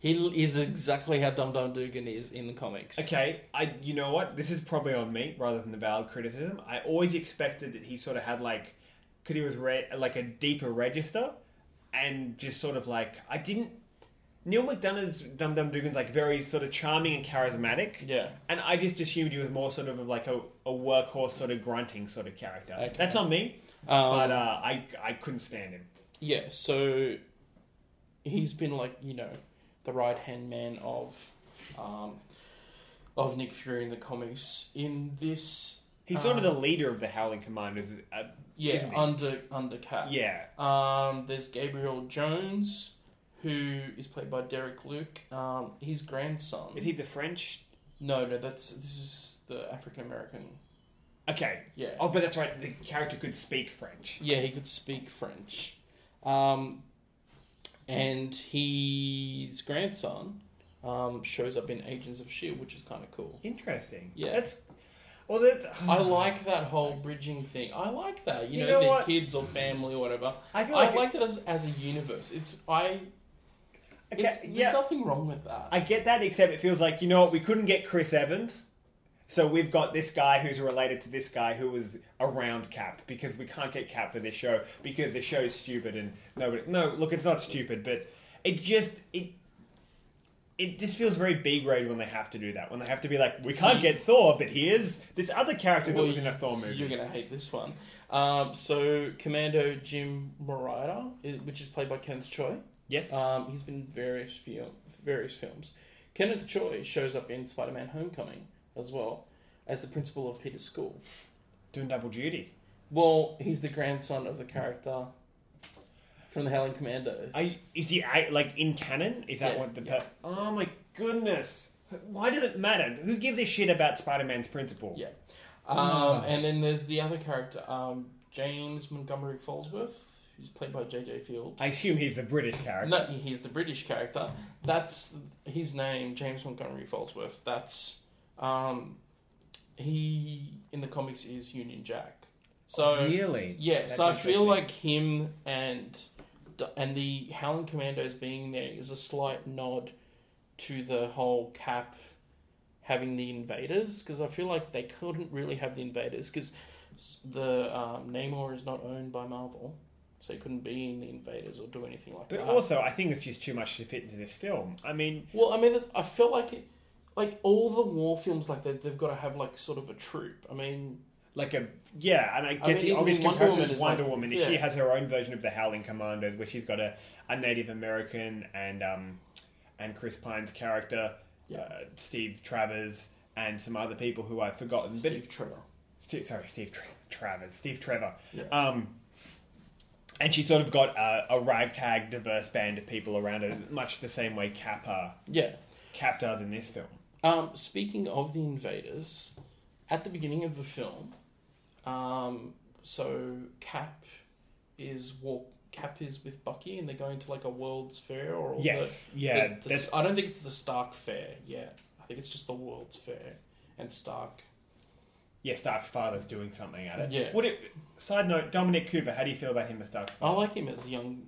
S2: He is exactly how Dum Dum Dugan is in the comics.
S1: Okay, I you know what? This is probably on me rather than the valid criticism. I always expected that he sort of had like because he was re- like a deeper register and just sort of like I didn't. Neal McDonough's Dum Dum Dugan's like very sort of charming and charismatic.
S2: Yeah.
S1: And I just assumed he was more sort of like a, a workhorse sort of grunting sort of character.
S2: Okay.
S1: That's on me.
S2: Um,
S1: but uh, I I couldn't stand him.
S2: Yeah, so he's been like you know the right hand man of um, of Nick Fury in the comics. In this,
S1: He's sort of the leader of the Howling Commandos. Uh,
S2: yeah, under under Cap.
S1: yeah.
S2: Um, there's Gabriel Jones, who is played by Derek Luke. Um, his grandson.
S1: Is he the French?
S2: No, no, that's this is the African American.
S1: Okay.
S2: Yeah.
S1: Oh, but that's right. The character could speak French.
S2: Yeah, he could speak French. Um, and his grandson um, shows up in Agents of S.H.I.E.L.D., which is kind of cool.
S1: Interesting.
S2: Yeah.
S1: That's Well, that,
S2: I like that whole bridging thing. I like that. You,
S1: You
S2: know,
S1: know
S2: their
S1: what?
S2: kids or family or whatever.
S1: I
S2: I,
S1: feel like
S2: like that as, as a universe. It's I.
S1: Okay,
S2: It's, there's
S1: yeah.
S2: nothing wrong with that.
S1: I get that, except it feels like you know what? We couldn't get Chris Evans, so we've got this guy who's related to this guy who was around Cap because we can't get Cap for this show because the show's stupid and nobody. No, look, it's not stupid, but it just it. It just feels very B grade when they have to do that. When they have to be like, we can't get Thor, but here's this other character that
S2: Well,
S1: was in a Thor movie.
S2: You're gonna hate this one. Um, so Commando Jim Morita, which is played by Kenneth Choi.
S1: Yes.
S2: Um, he's been in various film, various films. Kenneth Choi shows up in Spider-Man: Homecoming as well as the principal of Peter's school.
S1: Doing double duty.
S2: Well, he's the grandson of the character from the Howling Commandos.
S1: I, is he a- like in canon? Is that
S2: Yeah,
S1: what the?
S2: yeah.
S1: Per- oh my goodness! Why does it matter? Who gives a shit about Spider-Man's principal?
S2: Yeah. Um, And then there's the other character, um, James Montgomery Falsworth, who's played by J.J. Field.
S1: I assume he's a British character.
S2: No, he's the British character. That's his name, James Montgomery Falsworth. That's um, he in the comics is Union Jack. So
S1: Really?
S2: yeah.
S1: That's
S2: so I feel like him and and the Howling Commandos being there is a slight nod to the whole Cap having the invaders because I feel like they couldn't really have the invaders because the um, Namor is not owned by Marvel, so he couldn't be in the invaders or do anything like
S1: But
S2: that.
S1: also, I think it's just too much to fit into this film. I mean,
S2: Well, I mean, I feel like it, like all the war films like that, they've got to have like sort of a troop. I mean,
S1: like a yeah, and I guess
S2: mean,
S1: the obvious
S2: Wonder
S1: comparison
S2: Woman
S1: is Wonder
S2: like-
S1: Woman. Is
S2: yeah.
S1: she has her own version of the Howling Commandos, where she's got a, a Native American and um and Chris Pine's character,
S2: Yeah.
S1: uh, Steve Travers, and some other people who I've forgotten. But-
S2: Steve Trevor.
S1: Steve, sorry, Steve Tra- Travers, Steve Trevor.
S2: Yeah.
S1: Um, and she sort of got a, a ragtag, diverse band of people around her, much the same way uh,
S2: Yeah.
S1: Cap does in this film.
S2: Um, speaking of the invaders, at the beginning of the film, um, so Cap is walk. Cap is with Bucky, and they're going to like a World's Fair or
S1: Yes,
S2: the,
S1: yeah,
S2: the- the- I don't think it's the Stark Fair yet. I think it's just the World's Fair, and Stark.
S1: Yeah, Stark's father's doing something at it.
S2: Yeah.
S1: Would it? Side note: Dominic Cooper. How do you feel about him as Stark's
S2: I like him as a young,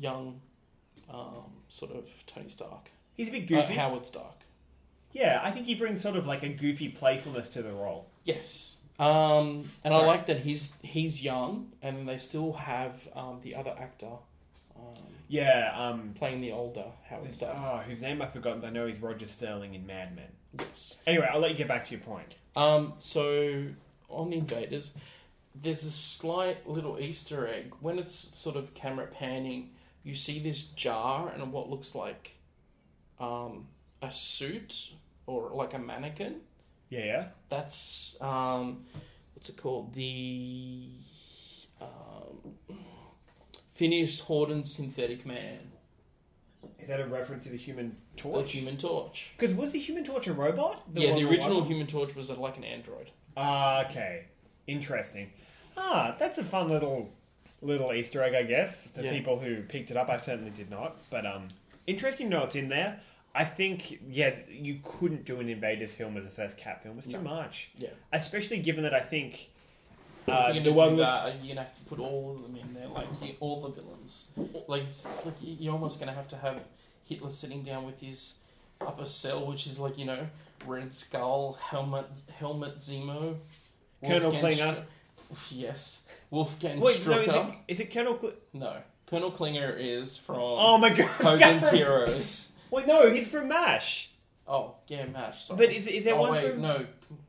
S2: young, um, sort of Tony Stark.
S1: He's a bit
S2: Uh,
S1: goofy.
S2: Howard Stark.
S1: Yeah, I think he brings sort of like a goofy playfulness to the role.
S2: Yes. Um, and I
S1: Sorry.
S2: like that he's he's young, and they still have um, the other actor um,
S1: Yeah. Um.
S2: playing the older Howard Stark.
S1: Oh, whose name I've forgotten. But I know he's Roger Sterling in Mad Men.
S2: Yes.
S1: Anyway, I'll let you get back to your point.
S2: Um, so on the invaders, there's a slight little Easter egg when it's sort of camera panning. You see this jar and what looks like um, a suit or like a mannequin.
S1: Yeah, yeah.
S2: That's um, what's it called? The um, Phineas Horton synthetic man,
S1: Is that a reference to the Human Torch?
S2: the Human Torch.
S1: Because was the Human Torch a robot?
S2: yeah, the original
S1: one-
S2: Human Torch was uh, like an android.
S1: Ah, okay. Interesting. Ah, that's a fun little little Easter egg, I guess. For
S2: Yeah.
S1: people who picked it up, I certainly did not. But um, interesting it's in there. I think, yeah, you couldn't do an Invaders film as a first Cap film. It's too
S2: No.
S1: much.
S2: Yeah.
S1: Especially given that I think
S2: if
S1: uh,
S2: you're
S1: the
S2: gonna
S1: one
S2: do
S1: with
S2: that, you're gonna have to put all of them in there, like you- all the villains. Like, it's, like you- you're almost gonna have to have Hitler sitting down with his upper cell, which is like you know Red Skull, helmet, Helmut Zemo,
S1: Colonel
S2: Wolfgang
S1: Klinger.
S2: Str- <laughs> yes, Wolfgang
S1: Wait, no, is
S2: Strucker.
S1: it, is it Colonel? Cl-
S2: No, Colonel Klinger is from
S1: oh my god! <laughs>
S2: Hogan's Heroes.
S1: Wait, no, he's from Mash.
S2: Oh, yeah, Mash. Sorry.
S1: But is is there
S2: oh,
S1: one
S2: wait,
S1: from?
S2: no,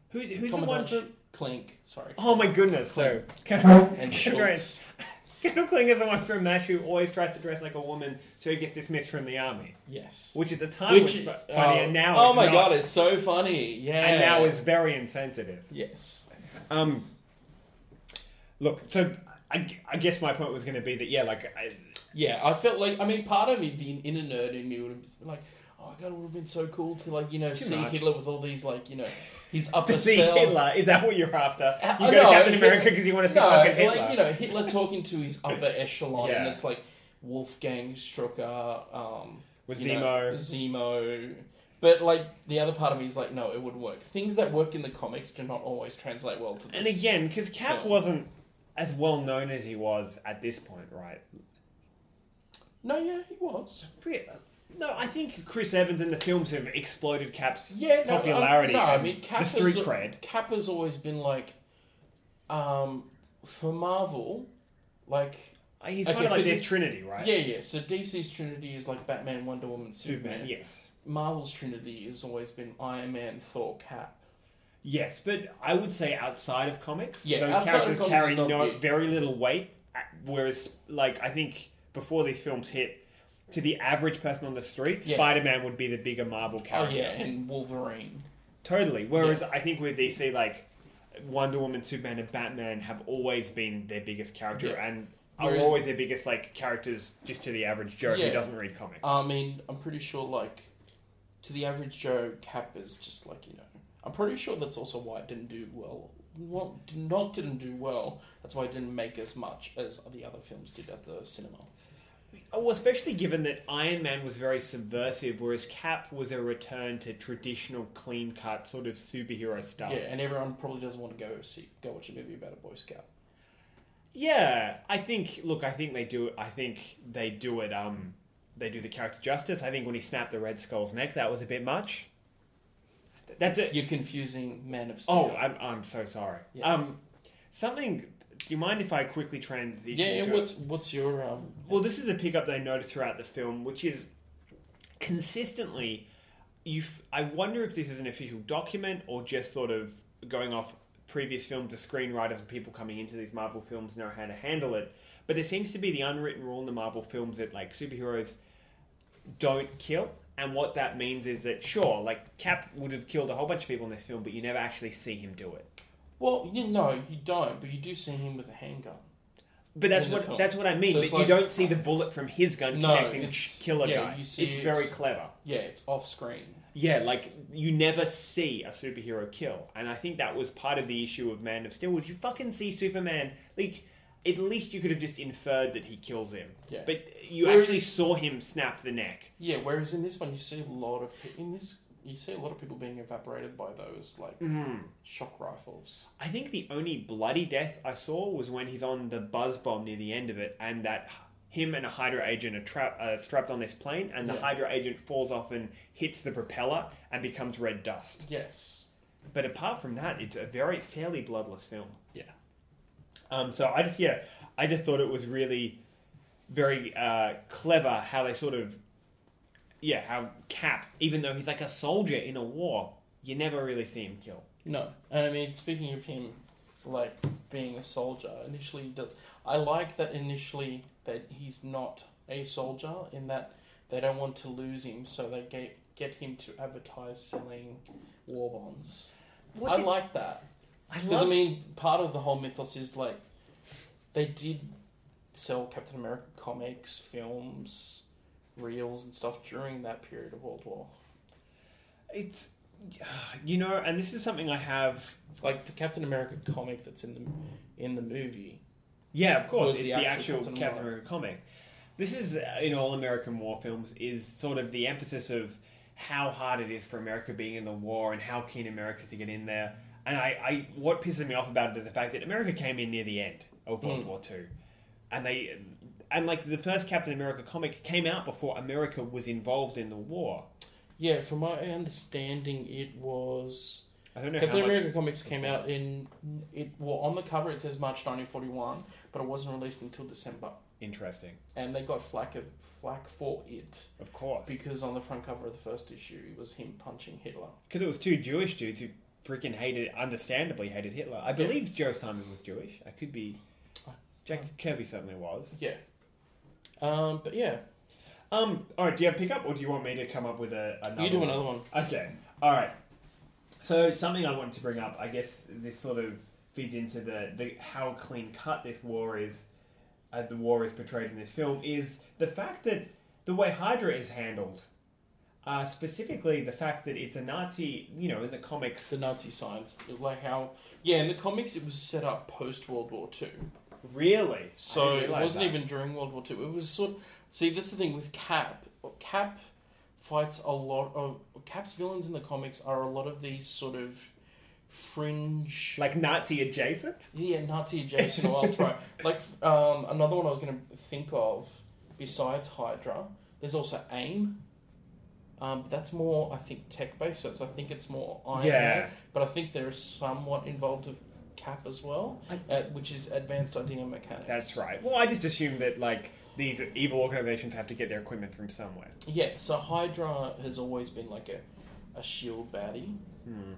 S1: Who, who's the one from?
S2: Klink. Sorry.
S1: Oh my goodness! So Colonel
S2: and. Schultz.
S1: Colonel <laughs> Klinger's the one from Mash who always tries to dress like a woman, so he gets dismissed from the army.
S2: Yes.
S1: Which at the time was
S2: Which,
S1: fu- funny,
S2: oh,
S1: and now
S2: oh my
S1: not.
S2: god, it's so funny. Yeah,
S1: and now is very insensitive.
S2: yes.
S1: Um, look, so I, I guess my point was going to be that yeah, like I,
S2: Yeah, I felt like I mean, part of me, the inner nerd in me, would have been like, "Oh my god, it would have been so cool to like you know see
S1: much.
S2: Hitler with all these like you know his <laughs> upper
S1: to see
S2: cell."
S1: Hitler is that what you're after? You
S2: Uh,
S1: go
S2: no,
S1: to Captain America because you want to see
S2: no,
S1: fucking Hitler.
S2: like you know Hitler talking to his upper <laughs> echelon, and it's like Wolfgang Strucker, um,
S1: With
S2: you know,
S1: Zemo.
S2: Zemo, But like the other part of me is like, no, it wouldn't work. Things that work in the comics do not always translate well to this.
S1: And again, because Cap
S2: film.
S1: wasn't as well known as he was at this point, right?
S2: No, yeah, he was.
S1: Re- No, I think Chris Evans and the films have exploded Cap's
S2: Yeah, no,
S1: popularity.
S2: No, I
S1: and
S2: mean, Cap
S1: the street
S2: has,
S1: cred.
S2: Cap has always been like, um, for Marvel, like
S1: Uh, He's
S2: Okay,
S1: kind of like their
S2: the-
S1: Trinity, right?
S2: yeah, yeah. So DC's Trinity is like Batman, Wonder Woman, Superman.
S1: Superman. Yes.
S2: Marvel's Trinity has always been Iron Man, Thor, Cap.
S1: Yes, but I would say outside of comics,
S2: Yeah,
S1: those
S2: outside of
S1: characters
S2: comics
S1: carry
S2: is not
S1: no
S2: big.
S1: very little weight. uh, Whereas, like I think before these films hit, to the average person on the street,
S2: Yeah.
S1: Spider Man would be the bigger Marvel
S2: Oh
S1: character.
S2: yeah, and Wolverine.
S1: Totally. Whereas I think with DC, like Wonder Woman, Superman, and Batman have always been their biggest character
S2: Yeah.
S1: and are
S2: Whereas-
S1: always their biggest like characters just to the average Joe
S2: Yeah.
S1: who doesn't read comics.
S2: I mean, I'm pretty sure like to the average Joe, Cap is just like you know. I'm pretty sure that's also why it didn't do well. Did- not didn't do well. That's why it didn't make as much as the other films did at the cinema.
S1: Oh, well, especially given that Iron Man was very subversive, whereas Cap was a return to traditional, clean cut sort of superhero stuff.
S2: Yeah, and everyone probably doesn't want to go see go watch a movie about a Boy Scout.
S1: Yeah, I think. Look, I think they do. I think they do it. Um, they do the character justice. I think when he snapped the Red Skull's neck, that was a bit much. That's it.
S2: You're confusing Man of Steel.
S1: Oh, I'm, I'm so sorry.
S2: Yes.
S1: Um, something. Do you mind if I quickly transition?
S2: yeah.
S1: to
S2: What's what's your um?
S1: Well, this is a pickup they noted throughout the film, which is consistently. You, f- I wonder if this is an official document or just sort of going off previous films. The screenwriters and people coming into these Marvel films know how to handle it. But there seems to be the unwritten rule in the Marvel films that like superheroes don't kill. And what that means is that sure, like Cap would have killed a whole bunch of people in this film, but you never actually see him do it.
S2: Well, you know, you don't, but you do see him with a handgun.
S1: But that's
S2: In the
S1: what
S2: film.
S1: that's what I mean.
S2: So
S1: but
S2: it's
S1: you don't see the bullet from his gun
S2: No,
S1: connecting
S2: it's-
S1: kill a
S2: yeah,
S1: guy.
S2: you see
S1: it's
S2: it's-
S1: very clever.
S2: Yeah, it's off screen.
S1: Yeah, like you never see a superhero kill, and I think that was part of the issue of Man of Steel was you fucking see Superman like. At least you could have just inferred that he kills him.
S2: Yeah.
S1: But you
S2: Whereas-
S1: actually saw him snap the neck.
S2: Yeah, whereas in this one you see a lot of pe- in this you see a lot of people being evaporated by those like
S1: Mm-hmm.
S2: shock rifles.
S1: I think the only bloody death I saw was when he's on the buzz bomb near the end of it, and that him and a Hydra agent are tra- uh, strapped on this plane, and the
S2: Yeah.
S1: Hydra agent falls off and hits the propeller and becomes red dust.
S2: Yes.
S1: But apart from that, it's a very fairly bloodless film.
S2: Yeah.
S1: Um, so I just yeah, I just thought it was really very uh, clever how they sort of yeah how Cap, even though he's like a soldier in a war, you never really see him kill.
S2: No, and I mean, speaking of him, like being a soldier, initially, I like that initially that he's not a soldier in that they don't want to lose him, so they get get him to advertise selling war bonds.
S1: What
S2: I
S1: did-
S2: like that
S1: I
S2: because I
S1: love
S2: mean, part of the whole mythos is like they did sell Captain America comics, films, reels, and stuff during that period of World War.
S1: it's you know, and this is something I have.
S2: Like the Captain America comic that's in the in the movie.
S1: Yeah, of course, it's
S2: the
S1: the,
S2: actual Captain
S1: Captain,
S2: America.
S1: America comic. This is uh, in all American war films is sort of the emphasis of how hard it is for America being in the war and how keen America is to get in there. And I, I, what pisses me off about it is the fact that America came in near the end of World
S2: Mm.
S1: War Two, and they, and like the first Captain America comic came out before America was involved in the war.
S2: Yeah, from my understanding, it was
S1: I don't know
S2: Captain. America comics came out in it. Well, on the cover it says March 1941, but it wasn't released until December,
S1: Interesting,
S2: and they got flack of flack for it
S1: of course,
S2: because on the front cover of the first issue it was him punching Hitler.
S1: because it was two Jewish dudes who freaking hated, understandably hated Hitler. I believe Joe Simon was Jewish. I could be. Jack Kirby certainly was.
S2: Yeah. Um, but yeah,
S1: Um. All right. Do you have pickup, or do you want me to come up with a another?
S2: you do another one.
S1: Okay. All right. So something I wanted to bring up, I guess this sort of feeds into the, the how clean cut this war is. Uh, the war is portrayed in this film is the fact that the way Hydra is handled. Uh, specifically, the fact that it's a Nazi, you know, in the comics.
S2: The Nazi science, like how yeah, in the comics it was set up post World War Two.
S1: Really?
S2: So it wasn't
S1: that.
S2: even during World War Two. It was sort. Of, See, that's the thing with Cap. Cap, fights a lot of Cap's villains in the comics are a lot of these sort of fringe
S1: Like Nazi adjacent.
S2: yeah, Nazi adjacent or alt right. <laughs> Like um, another one I was going to think of besides Hydra. There's also AIM. Um, but that's more, I think, tech based. So it's, I think it's more Iron
S1: Yeah.
S2: Man. But I think they're somewhat involved with Cap as well, uh, which is Advanced Idea Mechanics.
S1: That's right. Well, I just assume that like these evil organizations have to get their equipment from somewhere.
S2: Yeah. So Hydra has always been like a, a shield baddie.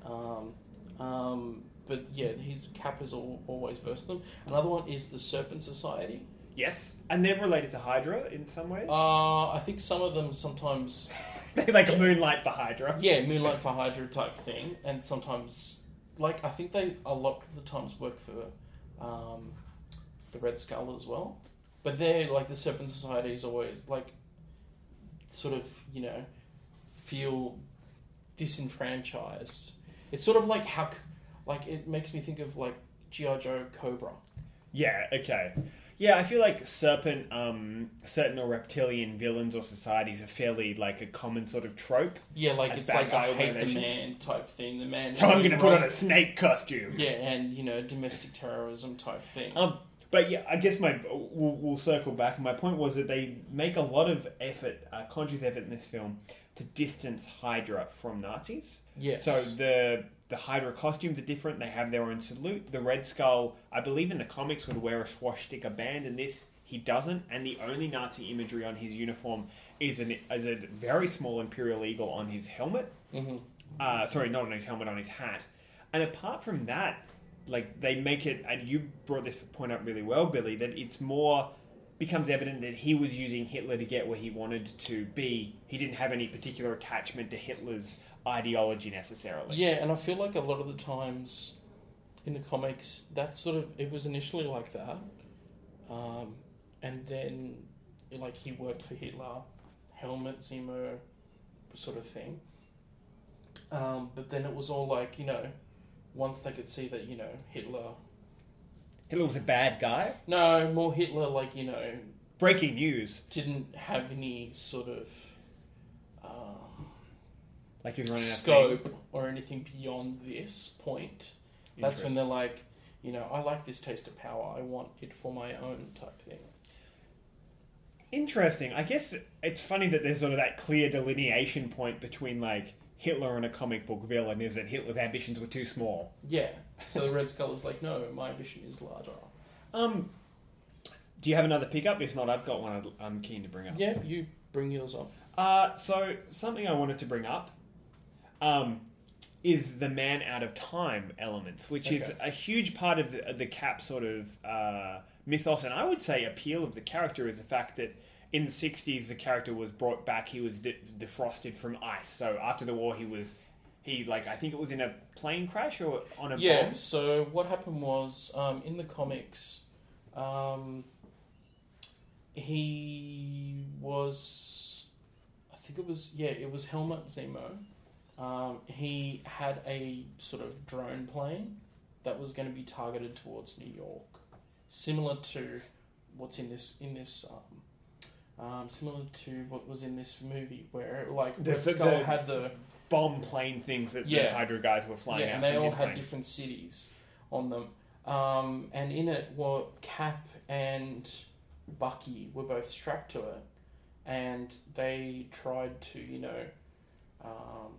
S2: Um, um, but yeah, his Cap has al- always versed them. Another one is the Serpent Society.
S1: Yes, and they're related to Hydra in some way.
S2: Uh, I think some of them sometimes, <laughs>
S1: they like a moonlight for Hydra.
S2: yeah, Moonlight for Hydra type thing, and sometimes, like I think they a lot of the times work for um, the Red Skull as well. But they're like the Serpent Society is always like, sort of you know, feel disenfranchised. It's sort of like how, like it makes me think of like GI Joe Cobra.
S1: Yeah. Okay. Yeah, I feel like serpent, um, certain or reptilian villains or societies are fairly like a common sort of trope.
S2: Yeah, like
S1: As
S2: it's
S1: bad
S2: like
S1: guy
S2: a hate the
S1: organizations.
S2: man type thing. The man.
S1: So I'm going to put on a snake costume.
S2: Yeah, and you know, domestic terrorism type thing.
S1: Um, but yeah, I guess my we'll, we'll circle back. My point was that they make a lot of effort, uh, conscious effort in this film, to distance Hydra from Nazis.
S2: Yes.
S1: So the the Hydra costumes are different. They have their own salute. The Red Skull, I believe, in the comics would wear a swastika band, and this he doesn't. And the only Nazi imagery on his uniform is an is a very small Imperial eagle on his helmet.
S2: hmm
S1: Uh, sorry, not on his helmet, on his hat. And apart from that, like they make it, and you brought this point up really well, Billy, that it's more becomes evident that he was using Hitler to get where he wanted to be. He didn't have any particular attachment to Hitler's ideology necessarily.
S2: Yeah, and I feel like a lot of the times in the comics, that sort of it was initially like that, um, and then like he worked for Hitler, Helmut Zemo, sort of thing. Um, but then it was all like you know, once they could see that you know Hitler,
S1: Hitler was a bad guy.
S2: no more Hitler like you know
S1: Breaking news.
S2: didn't have any sort of. Um,
S1: Like he was running out of steam.
S2: scope or anything beyond this point. That's when they're like, you know, I like this taste of power. I want it for my own type thing.
S1: Interesting. I guess it's funny that there's sort of that clear delineation point between like Hitler and a comic book villain is that Hitler's ambitions were too small.
S2: Yeah. So the Red Skull is like, no, my ambition is larger.
S1: Um, do you have another pickup? If not, I've got one I'd- I'm keen to bring up.
S2: Yeah, you bring yours up.
S1: Uh, so something I wanted to bring up, um, is the man out of time elements, which is
S2: Okay.
S1: a huge part of the, the Cap sort of uh, mythos, and I would say appeal of the character is the fact that in the '60s the character was brought back. He was de- defrosted from ice. So after the war, he was he like I think it was in a plane crash or on a
S2: Yeah,
S1: bomb.
S2: so what happened was um, in the comics, um, he was, I think it was, yeah, it was Helmut Zemo. Um, he had a sort of drone plane that was going to be targeted towards New York, similar to what's in this in this. Um, um, similar to what was in this movie, where like
S1: The-
S2: Red
S1: the-
S2: Skull
S1: the-
S2: had the
S1: Bomb plane things that the
S2: Yeah.
S1: Hydra guys were flying
S2: yeah,
S1: out
S2: and they
S1: from
S2: all
S1: his
S2: had
S1: plane.
S2: different cities on them. Um, and in it were Cap and Bucky were both strapped to it, and they tried to, you know, um,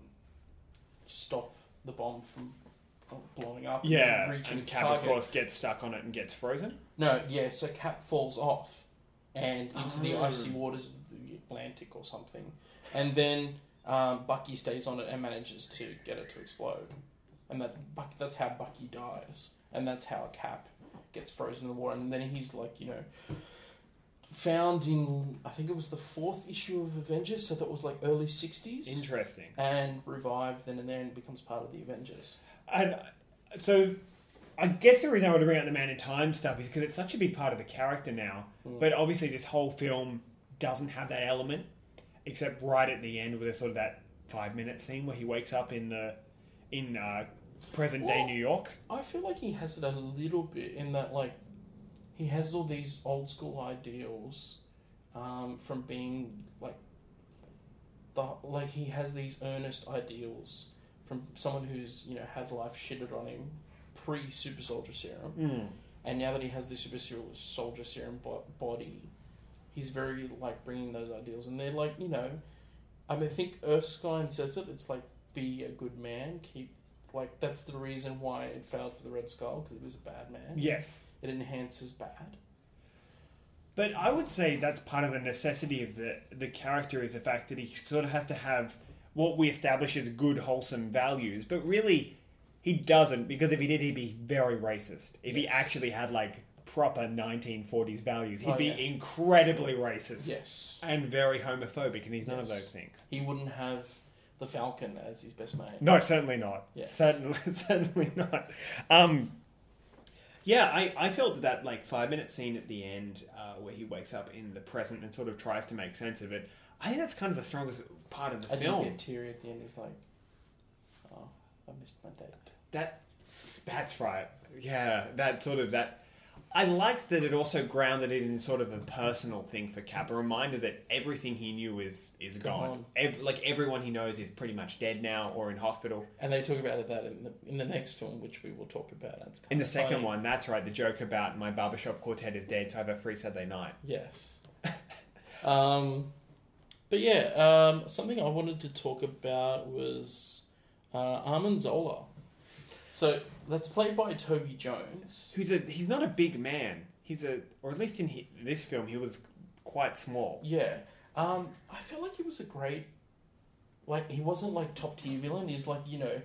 S2: stop the bomb from blowing up. and
S1: Yeah,
S2: reaching
S1: and
S2: its
S1: Cap
S2: target.
S1: of course gets stuck on it and gets frozen.
S2: No, yeah, so Cap falls off and into the
S1: Oh.
S2: icy waters of the Atlantic or something. And then um, Bucky stays on it and manages to get it to explode. And that Buck, that's how Bucky dies. And that's how Cap gets frozen in the water. And then he's like, you know, found in, I think it was the fourth issue of Avengers, so that was like early 60s.
S1: Interesting.
S2: And revived then and there and becomes part of the Avengers.
S1: And so, I guess the reason I want to bring out the Man in Time stuff is because it's such a big part of the character now.
S2: Mm.
S1: But obviously, this whole film doesn't have that element, except right at the end, with a sort of that five minute scene where he wakes up in the in uh, present day New York.
S2: I feel like he has it a little bit in that, like, he has all these old school ideals um, from being like the like he has these earnest ideals from someone who's you know had life shitted on him pre super soldier serum,
S1: Mm.
S2: and now that he has the super soldier serum bo- body, he's very like bringing those ideals, and they're like you know, I mean I think Erskine says it. It's like be a good man, keep like that's the reason why it failed for the Red Skull because it was a bad man.
S1: Yes.
S2: it enhances bad.
S1: But I would say that's part of the necessity of the the character is the fact that he sort of has to have what we establish as good, wholesome values. But really, he doesn't because if he did, he'd be very racist. If he actually had like proper 1940s values, he'd
S2: Oh,
S1: be
S2: yeah.
S1: incredibly racist
S2: Yes.
S1: and very homophobic, and he's none of those things.
S2: He wouldn't have the Falcon as his best mate.
S1: No, certainly not.
S2: Yes.
S1: Certainly, <laughs> certainly not. Um, yeah, I, I felt that that like five minute scene at the end uh, where he wakes up in the present and sort of tries to make sense of it. I think that's kind of the strongest part of the
S2: I did
S1: film.
S2: get teary at the end. He's like, "Oh, I missed my date."
S1: That that's right. Yeah, that sort of that. I liked that it also grounded it in sort of a personal thing for Cap, a reminder that everything he knew is is gone.
S2: Gone.
S1: Ev- like everyone he knows is pretty much dead now or in hospital.
S2: And they talk about that in the in the next film, which we will talk about. It's
S1: In the second
S2: funny.
S1: one, that's right. The joke about my barbershop quartet is dead, so I have a free Saturday night.
S2: Yes. um, but yeah, um, something I wanted to talk about was uh, Arnim Zola. So that's played by Toby Jones.
S1: Who's a he's not a big man. He's a or at least in he, this film he was quite small.
S2: Yeah. Um, I feel like he was a great, like he wasn't like top tier villain. He's like you know,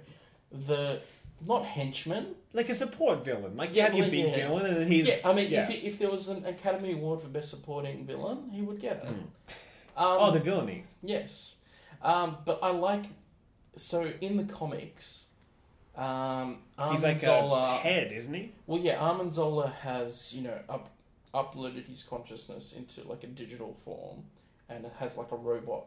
S2: the not henchman.
S1: Like a support villain. Like you
S2: Yeah,
S1: have your big
S2: yeah.
S1: villain and then he's
S2: yeah, I mean,
S1: yeah.
S2: if, he, if there was an Academy Award for Best Supporting Villain, he would get it. Um,
S1: oh the villainies.
S2: Yes. Um, but I like. So in the comics, um,
S1: He's like
S2: Zola.
S1: a head, isn't he?
S2: Well, yeah, Arnim Zola has, you know, up, uploaded his consciousness into like a digital form and it has like a robot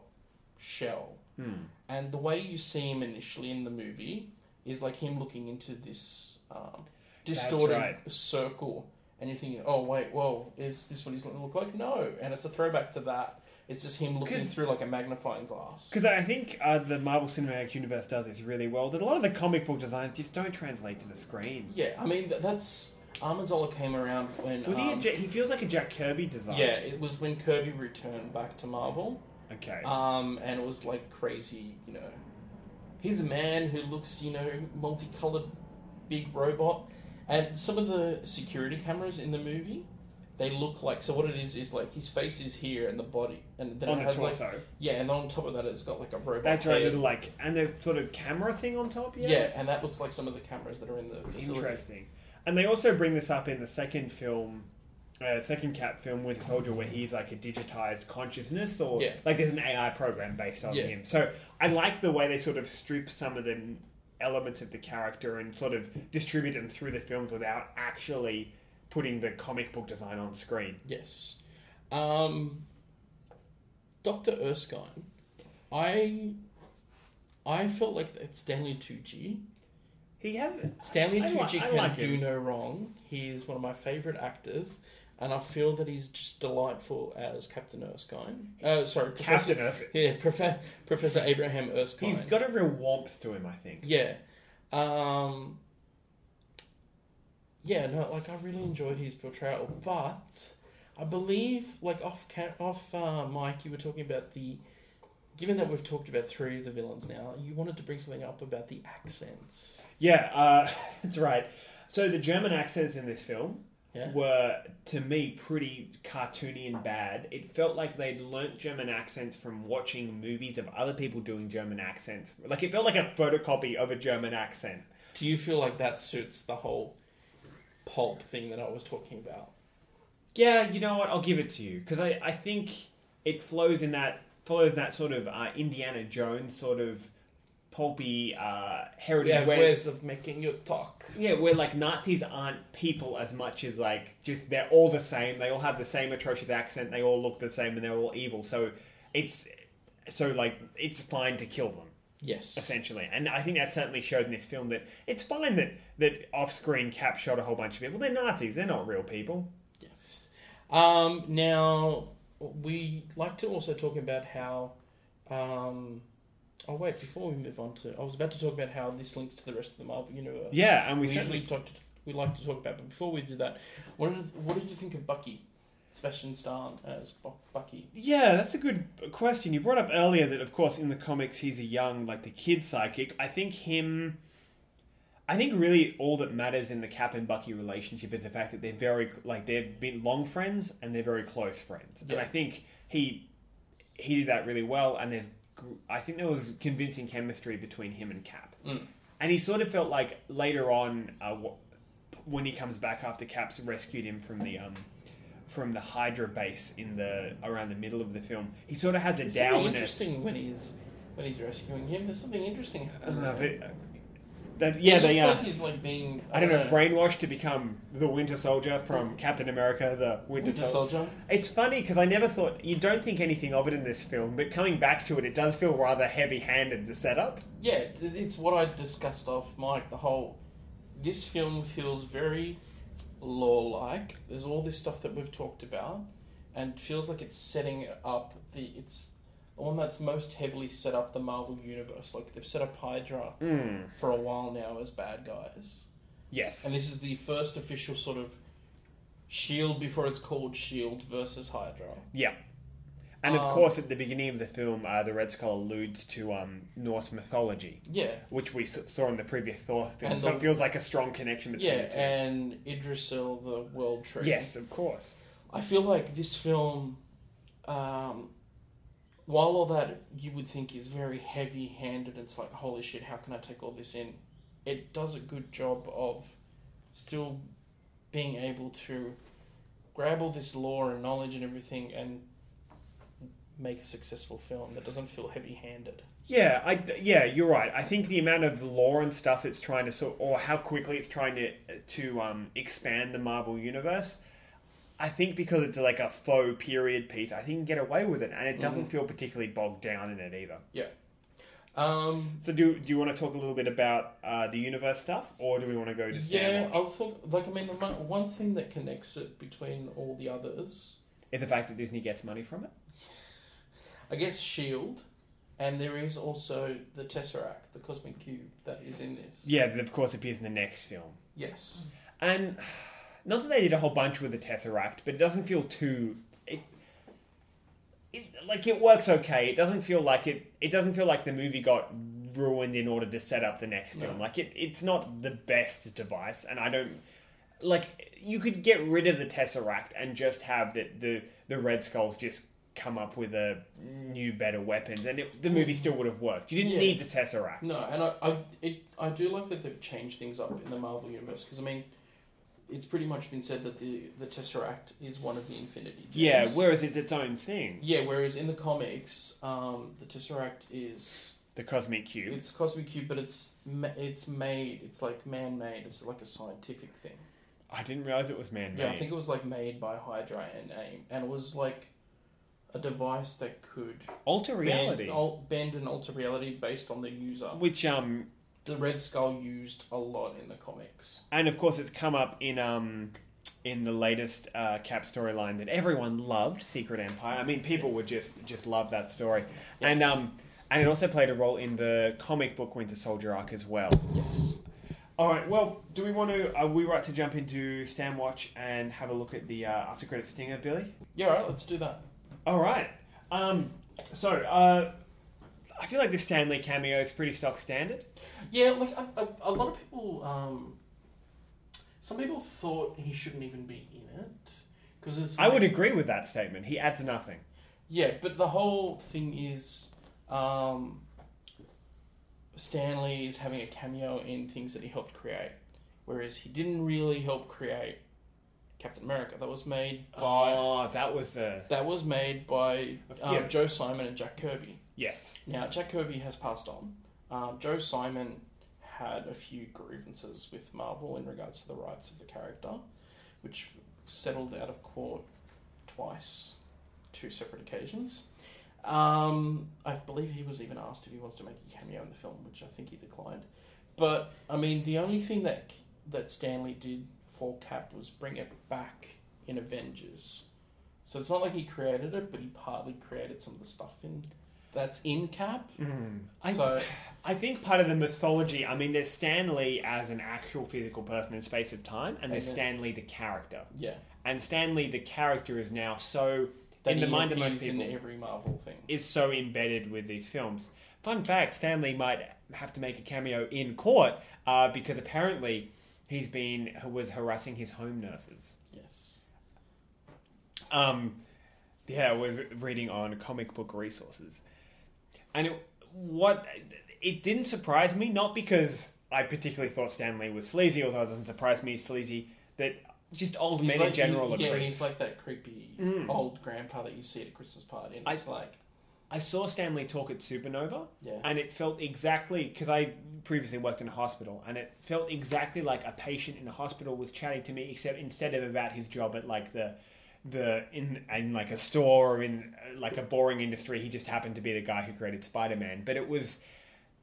S2: shell.
S1: Hmm.
S2: And the way you see him initially in the movie is like him looking into this um, distorted
S1: right.
S2: circle. And you're thinking, oh, wait, whoa, is this what he's going to look like? No. And it's a throwback to that. It's just him looking
S1: 'Cause-
S2: through like a magnifying glass.
S1: Because I think uh, the Marvel Cinematic Universe does this really well. That a lot of the comic book designs just don't translate to the screen.
S2: Yeah, I mean, th- that's. Arnim Zola came around when.
S1: Was he? A
S2: um,
S1: Jack, he feels like a Jack Kirby design.
S2: Yeah, it was when Kirby returned back to Marvel.
S1: Okay.
S2: Um, and it was like crazy, you know. He's a man who looks, you know, multicolored, big robot. And some of the security cameras in the movie, they look like. So what it is is like his face is here and the body, and then
S1: On
S2: it
S1: the
S2: has
S1: torso.
S2: like yeah, and on top of that it's got like a robot.
S1: That's right.
S2: head.
S1: Like and the sort of camera thing on top. Yeah.
S2: yeah. and that looks like some of the cameras that are in the facility.
S1: Interesting. And they also bring this up in the second film, uh, second Cap film, Winter Soldier, where he's like a digitized consciousness, or
S2: Yeah.
S1: like there's an AI program based on
S2: Yeah.
S1: him. So I like the way they sort of strip some of the elements of the character and sort of distribute them through the films without actually putting the comic book design on screen.
S2: Yes. Um, Dr. Erskine, I I felt like it's Stanley Tucci.
S1: He has
S2: Stanley
S1: I
S2: Tucci
S1: I
S2: can
S1: like
S2: do no wrong. He is one of my favorite actors, and I feel that he's just delightful as Captain Erskine. Uh, sorry, Professor,
S1: Captain Erskine.
S2: Yeah, Profe- Professor Abraham Erskine.
S1: He's got a real warmth to him, I think.
S2: Yeah. Um, yeah, no, like I really enjoyed his portrayal, but I believe, like off ca- off uh, mic, you were talking about the. Given that we've talked about three of the villains now, you wanted to bring something up about the accents.
S1: Yeah, uh, <laughs> that's right. So the German accents in this film
S2: Yeah.
S1: were, to me, pretty cartoony and bad. It felt like they'd learnt German accents from watching movies of other people doing German accents. Like it felt like a photocopy of a German accent.
S2: Do you feel like that suits the whole pulp thing that I was talking about?
S1: Yeah, you know what? I'll give it to you because I, I think it flows in that follows that sort of uh, Indiana Jones sort of pulpy uh, heritage.
S2: Yeah,
S1: where-
S2: ways of making you talk.
S1: Yeah, where like Nazis aren't people as much as like just they're all the same. They all have the same atrocious accent. They all look the same, and they're all evil. So it's so like it's fine to kill them
S2: Yes.
S1: essentially. And I think that certainly showed in this film that it's fine that that off screen Cap shot a whole bunch of people. They're Nazis. They're not real people.
S2: Yes. Um, now, we like to also talk about how Um, oh wait, before we move on to, I was about to talk about how this links to the rest of the Marvel universe.
S1: Yeah, and we,
S2: we
S1: certainly
S2: usually talk to, we like to talk about. But before we do that, what did what did you think of Bucky, Sebastian Stan as Bucky?
S1: Yeah, that's a good question. You brought up earlier that, of course, in the comics, he's a young, like the kid psychic. I think him. I think really all that matters in the Cap and Bucky relationship is the fact that they're very like they've been long friends and they're very close friends. And I think he he did that really well. And there's I think there was convincing chemistry between him and Cap.
S2: Mm.
S1: And he sort of felt like later on uh, when he comes back after Cap's rescued him from the um from the Hydra base in the around the middle of the film, he sort of has a
S2: There's
S1: dourness.
S2: interesting when he's when he's rescuing him. There's something interesting.
S1: Uh, the- that, yeah, they are.
S2: like he's like being
S1: I don't know, brainwashed to become the Winter Soldier from Captain America, the Winter,
S2: Winter
S1: Soldier.
S2: Soldier.
S1: It's funny because I never thought you don't think anything of it in this film, but coming back to it, it does feel rather heavy-handed. The setup.
S2: Yeah, it's what I discussed off mic. The whole this film feels very law-like. There's all this stuff that we've talked about, and feels like it's setting up the it's the one that's most heavily set up the Marvel universe. Like they've set up Hydra
S1: Mm.
S2: for a while now as bad guys,
S1: Yes.
S2: and this is the first official sort of Shield before it's called Shield versus Hydra.
S1: Yeah. And of
S2: Um,
S1: course, at the beginning of the film, uh, the Red Skull alludes to um, Norse mythology,
S2: Yeah,
S1: which we saw in the previous Thor film.
S2: And
S1: so
S2: the-
S1: it feels like a strong connection between
S2: yeah,
S1: the two.
S2: and Yggdrasil, the World Tree.
S1: yes, of course.
S2: I feel like this film, um, while all that you would think is very heavy handed, it's like, holy shit, how can I take all this in? It does a good job of still being able to grab all this lore and knowledge and everything and make a successful film that doesn't feel heavy handed.
S1: Yeah, I yeah, you're right. I think the amount of lore and stuff it's trying to sort, or how quickly it's trying to to um, expand the Marvel universe. I think because it's like a faux period piece, I think you can get away with it, and it doesn't feel particularly bogged down in it either.
S2: Yeah. Um,
S1: So, do do you want to talk a little bit about uh, the universe stuff, or do we want to go to Stan
S2: yeah? I thought, like, I mean, the one thing that connects it between all the others
S1: Is the fact that Disney gets money from it?
S2: I guess Shield, and there is also the Tesseract, the cosmic cube that is in this.
S1: Yeah, that of course appears in the next film.
S2: Yes.
S1: And not that they did a whole bunch with the Tesseract, but it doesn't feel too. It, it, like it works okay. It doesn't feel like it. It doesn't feel like the movie got ruined in order to set up the next film.
S2: No.
S1: Like it. It's not the best device, and I don't. Like you could get rid of the Tesseract and just have the the, the Red Skulls just come up with a new better weapons, and it, the movie still would have worked. You didn't
S2: Yeah.
S1: need the Tesseract.
S2: No, and I, I, it, I do like that they've changed things up in the Marvel universe because I mean, it's pretty much been said that the the Tesseract is one of the Infinity. Gems.
S1: Yeah, whereas it's its own thing.
S2: yeah. Whereas in the comics, um, the Tesseract is
S1: The Cosmic Cube.
S2: it's cosmic cube, but it's ma- it's made. It's like man made. It's like a scientific thing.
S1: I didn't realize it was man-made.
S2: Yeah, I think it was like made by Hydra and AIM, and it was like a device that could
S1: Alter reality,
S2: bend, al- bend and alter reality based on the user.
S1: which um,
S2: The Red Skull used a lot in the comics.
S1: and of course it's come up in um, in the latest uh, Cap storyline that everyone loved, Secret Empire. I mean, people would just just love that story, and
S2: Yes.
S1: um, and it also played a role in the comic book Winter Soldier arc as well.
S2: Yes.
S1: All right. Well, do we want to? Are we right to jump into Stan Watch and have a look at the uh, after credit stinger, Billy?
S2: Yeah, all right, let's do that.
S1: All right. Um, so uh, I feel like the Stan Lee cameo is pretty stock standard.
S2: Yeah, like a, a, a lot of people, um, some people thought he shouldn't even be in it because it's.
S1: I would agree with that statement. He adds nothing.
S2: Yeah, but the whole thing is, um, Stan Lee is having a cameo in things that he helped create, whereas he didn't really help create Captain America. That was made by
S1: Oh, that was the
S2: that was made by um,
S1: Yeah.
S2: Joe Simon and Jack Kirby.
S1: yes.
S2: Now, Jack Kirby has passed on. Um, Joe Simon had a few grievances with Marvel in regards to the rights of the character, which settled out of court twice, two separate occasions. Um, I believe he was even asked if he wants to make a cameo in the film, which I think he declined. But I mean, the only thing that that Stan Lee did for Cap was bring it back in Avengers. So it's not like he created it, but he partly created some of the stuff in that's in Cap.
S1: I,
S2: So-
S1: I think part of the mythology. I mean, there's Stan Lee as an actual physical person in space of time, and there's
S2: then-
S1: Stan Lee the character.
S2: Yeah,
S1: And Stan Lee the character is now so
S2: that
S1: in the mind of most people
S2: in every Marvel thing.
S1: is so embedded with these films. Fun fact: Stan Lee might have to make a cameo in court uh, because apparently he's been was harassing his home nurses.
S2: Yes.
S1: Um, yeah, I was reading on comic book resources, and it, what it didn't surprise me not because I particularly thought Stan Lee was sleazy, although it doesn't surprise me sleazy. That just old men in general
S2: he-
S1: are
S2: yeah,
S1: creeps.
S2: he's like that creepy old grandpa that you see at a Christmas party, and
S1: I-
S2: it's like,
S1: I saw Stan Lee talk at Supanova,
S2: Yeah.
S1: and it felt exactly because I previously worked in a hospital, and it felt exactly like a patient in a hospital was chatting to me, except instead of about his job at like the the in in like a store or in uh, like a boring industry, he just happened to be the guy who created Spider Man. But it was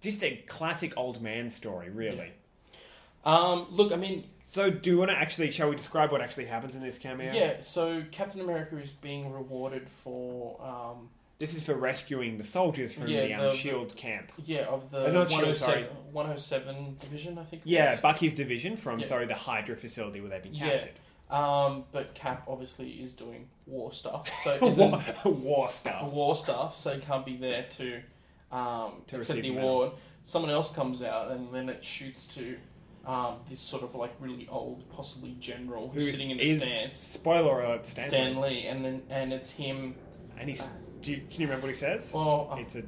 S1: just a classic old man story, really.
S2: um, look, I mean,
S1: So, do you want to actually? Shall we describe what actually happens in this cameo?
S2: yeah. So Captain America is being rewarded for, um,
S1: This is for rescuing the soldiers from
S2: Yeah,
S1: the, um,
S2: the-
S1: Shield camp.
S2: yeah, of the
S1: Uh, not Shield, sorry.
S2: 107, 107 division, I think. It
S1: Yeah,
S2: was.
S1: Bucky's division from
S2: Yeah.
S1: sorry the Hydra facility where they've been
S2: Yeah.
S1: captured.
S2: Um, but Cap obviously is doing war stuff, so <laughs> isn't
S1: war, war stuff. <laughs>
S2: war stuff, so he can't be there to um,
S1: To
S2: accept
S1: receive
S2: the
S1: the medal.
S2: award. Someone else comes out, and then it shoots to um, this sort of like really old, possibly general who's
S1: Who
S2: sitting in the
S1: is-
S2: stands,
S1: Spoiler alert, Stan.
S2: Stan Lee, and then and it's him.
S1: And he's. Do you, can you remember what he says?
S2: Well, uh,
S1: it's a.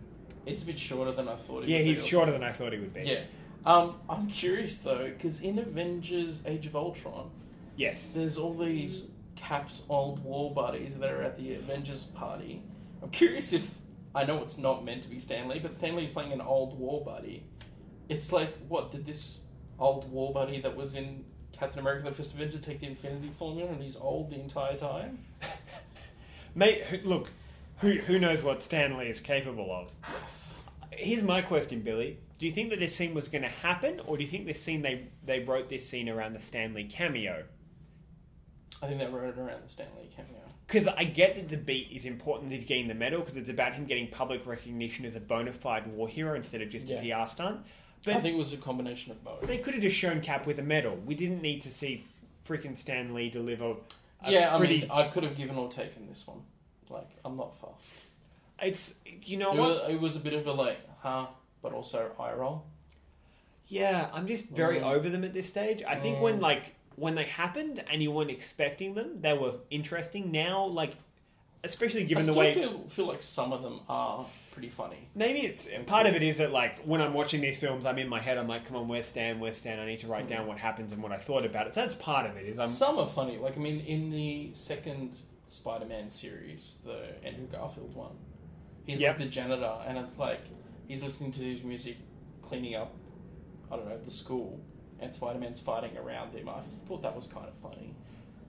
S2: it's a bit shorter than I thought. It
S1: Yeah,
S2: would be
S1: he's
S2: or
S1: shorter than I thought he would be.
S2: Yeah. Um, I'm curious though, because in Avengers: Age of Ultron,
S1: Yes.
S2: there's all these Cap's old war buddies that are at the Avengers party. I'm curious if I know it's not meant to be Stan Lee, but Stan Lee's playing an old war buddy. It's like, what did this old war buddy that was in Captain America: The First Avenger take the Infinity Formula and he's old the entire time? <laughs>
S1: Mate, look, who who knows what Stan Lee is capable of? Here's my question, Billy. Do you think that this scene was going to happen, or do you think this scene they they wrote this scene around the Stan Lee cameo?
S2: I think they wrote it around the Stan Lee cameo.
S1: Because I get that the beat is important. He's getting the medal because it's about him getting public recognition as a bona fide war hero instead of just a PR stunt. But I
S2: think it was a combination of both.
S1: they could have just shown Cap with a medal. We didn't need to see freaking Stan Lee deliver. A
S2: yeah, I mean, I could have given or taken this one. Like, I'm not fast.
S1: it's you know
S2: It
S1: what?
S2: was, it was a bit of a like, huh, but also eye roll.
S1: Yeah, I'm just very
S2: Mm.
S1: over them at this stage. I think when like when they happened and you weren't expecting them, they were interesting. Now, like especially given
S2: I
S1: the
S2: still
S1: way
S2: feel, feel like some of them are pretty funny.
S1: maybe it's part of it is that like when I'm watching these films, I'm in my head. I'm like, come on, where's Stan? Where's Stan? I need to write
S2: Mm.
S1: down what happens and what I thought about it. So that's part of it. Is I'm
S2: Some are funny. Like, I mean, in the second Spider-Man series, the Andrew Garfield one, he's
S1: Yep.
S2: like the janitor, and it's like he's listening to his music, cleaning up, I don't know, the school, and Spider-Man's fighting around him. I thought that was kind of funny.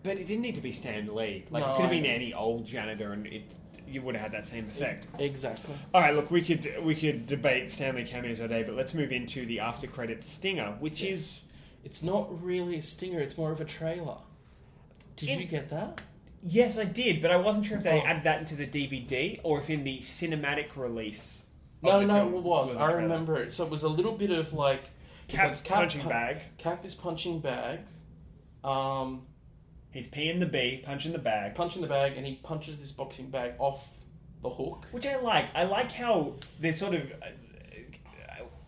S1: But it didn't need to be Stan Lee. Like
S2: No,
S1: it could have been any old janitor, and it you would have had that same effect.
S2: Exactly.
S1: All right, look, we could we could debate Stan Lee cameos all day, but let's move into the after credits stinger, which is
S2: It's not really a stinger. It's more of a trailer. Did
S1: In-
S2: you get that?
S1: Yes, I did, but I wasn't sure if they
S2: Oh.
S1: added that into the DVD or if in the cinematic release.
S2: No, no, it was. I remember it. So it was a little bit of like
S1: Cap's
S2: Cap
S1: punching
S2: pu-
S1: bag.
S2: Cap is punching bag. Um,
S1: He's peeing the bee, punching the bag.
S2: punching the bag, and he punches this boxing bag off the hook.
S1: Which I like. I like how they're sort of.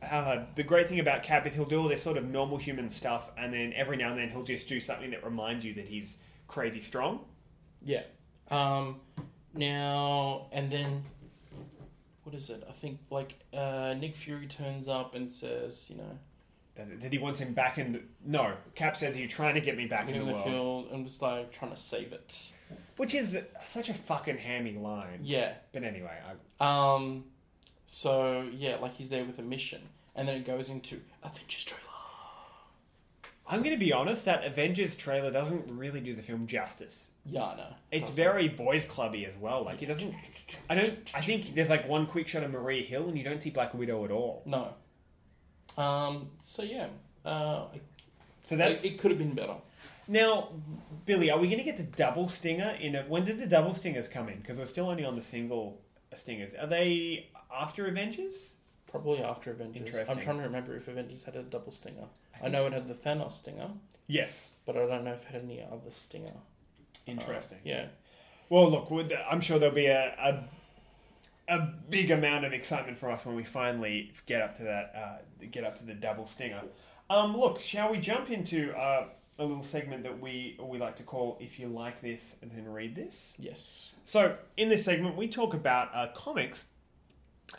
S1: Uh, uh, the great thing about Cap is he'll do all this sort of normal human stuff, and then every now and then he'll just do something that reminds you that he's crazy strong.
S2: Yeah. Um, now and then, what is it? I think like uh, Nick Fury turns up and says, you know,
S1: That, he wants him back in. The, no, Cap says you're trying to get me back in
S2: in
S1: the
S2: the
S1: world,
S2: field and just like trying to save it.
S1: which is such a fucking hammy line.
S2: Yeah.
S1: But anyway, I,
S2: Um, so yeah, like he's there with a mission, and then it goes into Avengers trailer.
S1: I'm going to be honest. That Avengers trailer doesn't really do the film justice.
S2: Yeah, no,
S1: It's very boys clubby as well. Like it doesn't. I don't. I think there's like one quick shot of Maria Hill, and you don't see Black Widow at all.
S2: no. Um, so yeah, uh,
S1: So
S2: it,
S1: that's
S2: it could have been better.
S1: now, Billy. Are we going to get the double stinger in it? When did the double stingers come in? Because we're still only on the single stingers. Are they? after Avengers.
S2: Probably after Avengers.
S1: Interesting.
S2: I'm trying to remember if Avengers had a double stinger. I, know it had the Thanos stinger,
S1: Yes.
S2: but I don't know if it had any other stinger.
S1: Interesting.
S2: Yeah.
S1: Well, look, would- I'm sure there'll be a, a a big amount of excitement for us when we finally get up to that, uh, get up to the double stinger. Um, look, shall we jump into uh, a little segment that we we like to call "If you like this, then read this."
S2: Yes.
S1: So, in this segment, we talk about uh, comics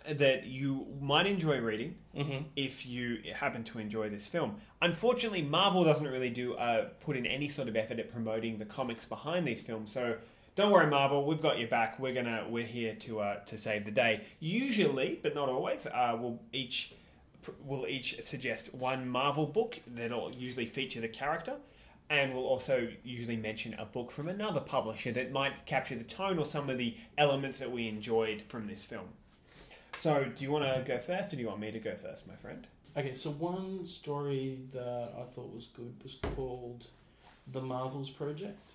S1: that you might enjoy reading
S2: Mhm.
S1: if you happen to enjoy this film. Unfortunately, Marvel doesn't really do uh, put in any sort of effort at promoting the comics behind these films. So, don't worry, Marvel, we've got your back. We're gonna we're here to uh, to save the day. Usually, but not always, uh, we'll each we'll each suggest one Marvel book that'll usually feature the character. And we'll also usually mention a book from another publisher that might capture the tone or some of the elements that we enjoyed from this film. So, do you want to go first, or do you want me to go first, my friend?
S2: Okay, so one story that I thought was good was called The Marvels Project.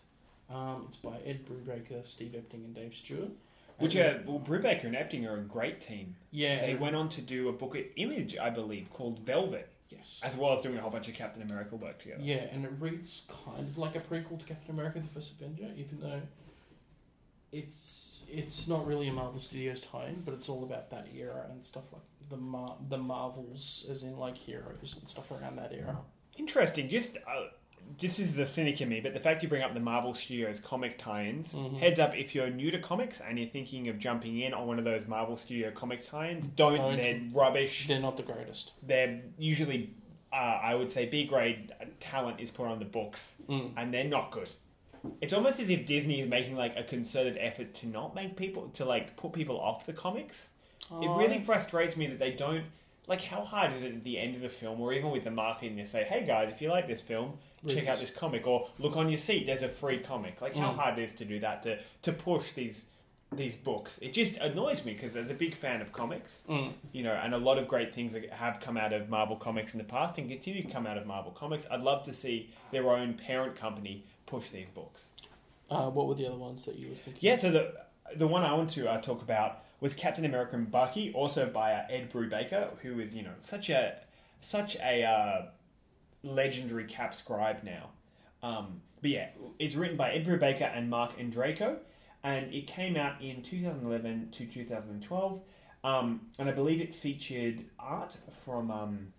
S2: Um, it's by Ed Brubaker, Steve Epting, and Dave Stewart.
S1: Which are well, Brubaker and Epting are a great team.
S2: Yeah,
S1: they went on to do a book at Image, I believe, called Velvet,
S2: Yes.
S1: as well as doing a whole bunch of Captain America work together.
S2: Yeah, and it reads kind of like a prequel to Captain America: The First Avenger, even though it's it's not really a Marvel Studios tie-in, but it's all about that era and stuff like the Mar- the Marvels, as in like heroes and stuff around that era.
S1: Interesting. Just uh, this is the cynic in me, but the fact you bring up the Marvel Studios comic tie-ins.
S2: Mhm.
S1: Heads up, if you're new to comics and you're thinking of jumping in on one of those Marvel Studio comics tie-ins, don't.
S2: Don't.
S1: They're rubbish.
S2: They're not the greatest.
S1: They're usually, uh, I would say, B grade talent is put on the books,
S2: Mm.
S1: and they're not good. It's almost as if Disney is making like a concerted effort to not make people to like put people off the comics. It
S2: Oh,
S1: really frustrates me that they don't like. How hard is it at the end of the film, or even with the marketing, to say, "Hey guys, if you like this film,
S2: Read
S1: check out
S2: this."
S1: this comic," or "Look on your seat, there's a free comic." Like how
S2: Mm.
S1: hard it is to do that to to push these these books. It just annoys me because as a big fan of comics,
S2: Mm.
S1: you know, and a lot of great things have come out of Marvel Comics in the past and continue to come out of Marvel Comics. I'd love to see their own parent company push these books.
S2: Uh, what were the other ones that you were thinking?
S1: Yeah, so the the one I want to uh, talk about was Captain America and Bucky, also by uh, Ed Brubaker, who is you know such a such a uh, legendary Cap scribe now. Um, but yeah, it's written by Ed Brubaker and Mark Andreyko, and it came out in 2011 to 2012, um, and I believe it featured art from um,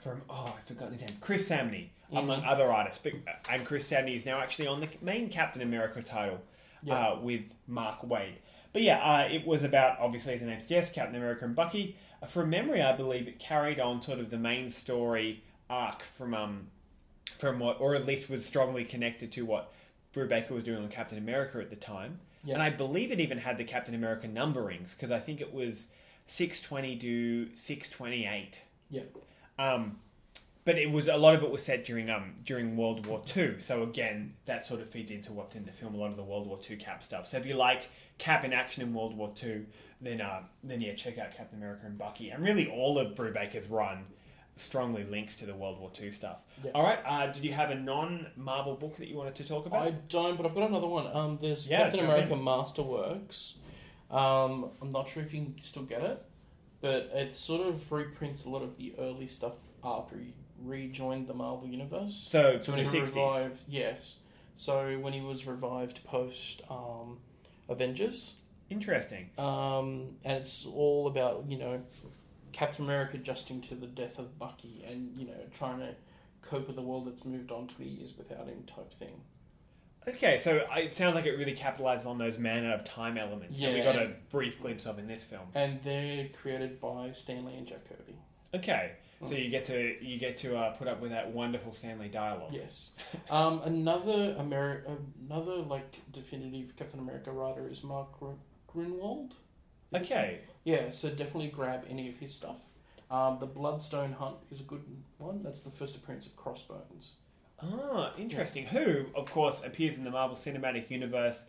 S1: from oh I forgot his name, Chris Samnee, among other artists. But and Chris Samnee is now actually on the main Captain America title
S2: Yeah.
S1: uh, with Mark Waid. But yeah, uh, it was about obviously as the name suggests, Captain America and Bucky. Uh, from memory, I believe it carried on sort of the main story arc from um from what, or at least was strongly connected to what Brubaker was doing on Captain America at the time.
S2: Yeah.
S1: And I believe it even had the Captain America numberings because I think it was six twenty to six twenty eight.
S2: Yeah.
S1: Um, but it was a lot of it was set during um during World War Two. So again, that sort of feeds into what's in the film. A lot of the World War Two Cap stuff. So if you like Cap in action in World War Two, then uh, then yeah, check out Captain America and Bucky. And really, all of Brubaker's run strongly links to the World War Two stuff.
S2: Yeah.
S1: All right. Uh, did you have a non-Marvel book that you wanted to talk about?
S2: I don't, but I've got another one. Um, there's
S1: Yeah,
S2: Captain America
S1: ahead.
S2: Masterworks. Um, I'm not sure if you can still get it, but it sort of reprints a lot of the early stuff after he rejoined the Marvel universe.
S1: So,
S2: so when he revived, yes. So when he was revived post um, Avengers,
S1: Interesting.
S2: um, and it's all about you know Captain America adjusting to the death of Bucky and you know trying to cope with the world that's moved on twenty years without him type thing.
S1: Okay, so it sounds like it really capitalized on those man out of time elements that we
S2: Yeah,
S1: got a brief glimpse of in this film.
S2: And they're created by Stan Lee and Jack Kirby.
S1: Okay, so
S2: Mm.
S1: you get to you get to uh, put up with that wonderful Stan Lee dialogue.
S2: Yes. Um, another Ameri- another like definitive Captain America writer is Mark Gr- Gruenwald.
S1: Okay.
S2: Yeah, so definitely grab any of his stuff. Um, the Bloodstone Hunt is a good one. That's the first appearance of Crossbones.
S1: Ah, interesting. Who, of course, appears in the Marvel Cinematic Universe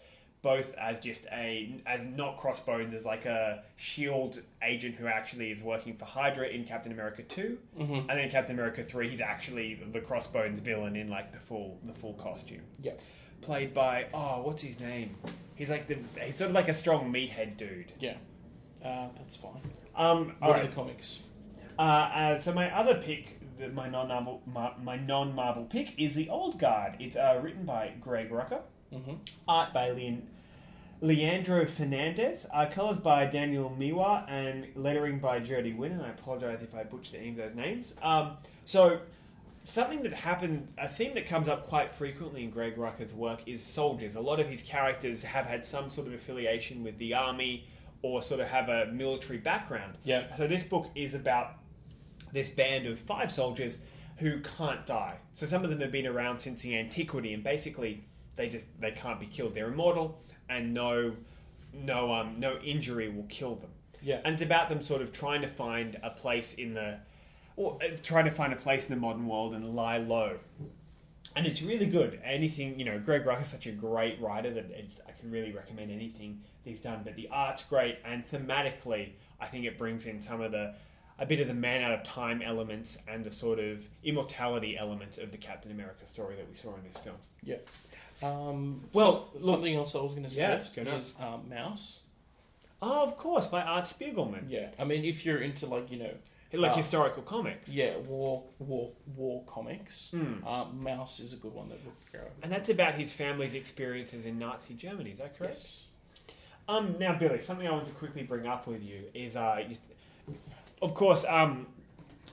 S1: both as just a as not Crossbones as like a Shield agent who actually is working for Hydra in Captain America 2
S2: Mhm.
S1: and then Captain America three, he's actually the Crossbones villain in like the full the full costume.
S2: Yeah.
S1: Played by oh, what's his name? He's like the he's sort of like a strong meathead dude.
S2: Yeah. Uh, that's fine.
S1: Um, all
S2: are the comics?
S1: Uh, uh, so my other pick, my non Marvel, my, my non Marvel pick is the Old Guard. It's uh, written by Greg Rucka,
S2: Mhm.
S1: art by Leon, Leandro Fernandez, uh, colors by Daniel Miwa, and lettering by Jodi Wynne. And I apologize if I butchered any of those names. Um, so something that happened, a theme that comes up quite frequently in Greg Rucka's work is soldiers. A lot of his characters have had some sort of affiliation with the army or sort of have a military background.
S2: Yeah.
S1: So this book is about this band of five soldiers who can't die. So some of them have been around since the antiquity, and basically they just they can't be killed. They're immortal, and no no um no injury will kill them.
S2: Yeah.
S1: And it's about them sort of trying to find a place in the, or uh, trying to find a place in the modern world and lie low. And it's really good. Anything, you know, Greg Rucka's such a great writer that it, I can really recommend anything he's done. But the art's great, and thematically, I think it brings in some of the, a bit of the man out of time elements and the sort of immortality elements of the Captain America story that we saw in this film.
S2: Yeah. Um,
S1: Well,
S2: so-
S1: look-
S2: something else I was going to
S1: Yeah,
S2: suggest
S1: now.
S2: is um, Maus.
S1: Oh, of course, by Art Spiegelman.
S2: Yeah, I mean, if you're into like you know,
S1: Like
S2: uh,
S1: historical comics.
S2: yeah, war, war, war comics,
S1: Hmm.
S2: uh, Maus is a good one that would go.
S1: And that's about his family's experiences in Nazi Germany, is that correct?
S2: Yes.
S1: Um, now, Billy, something I want to quickly bring up with you is, uh, you, of course, um,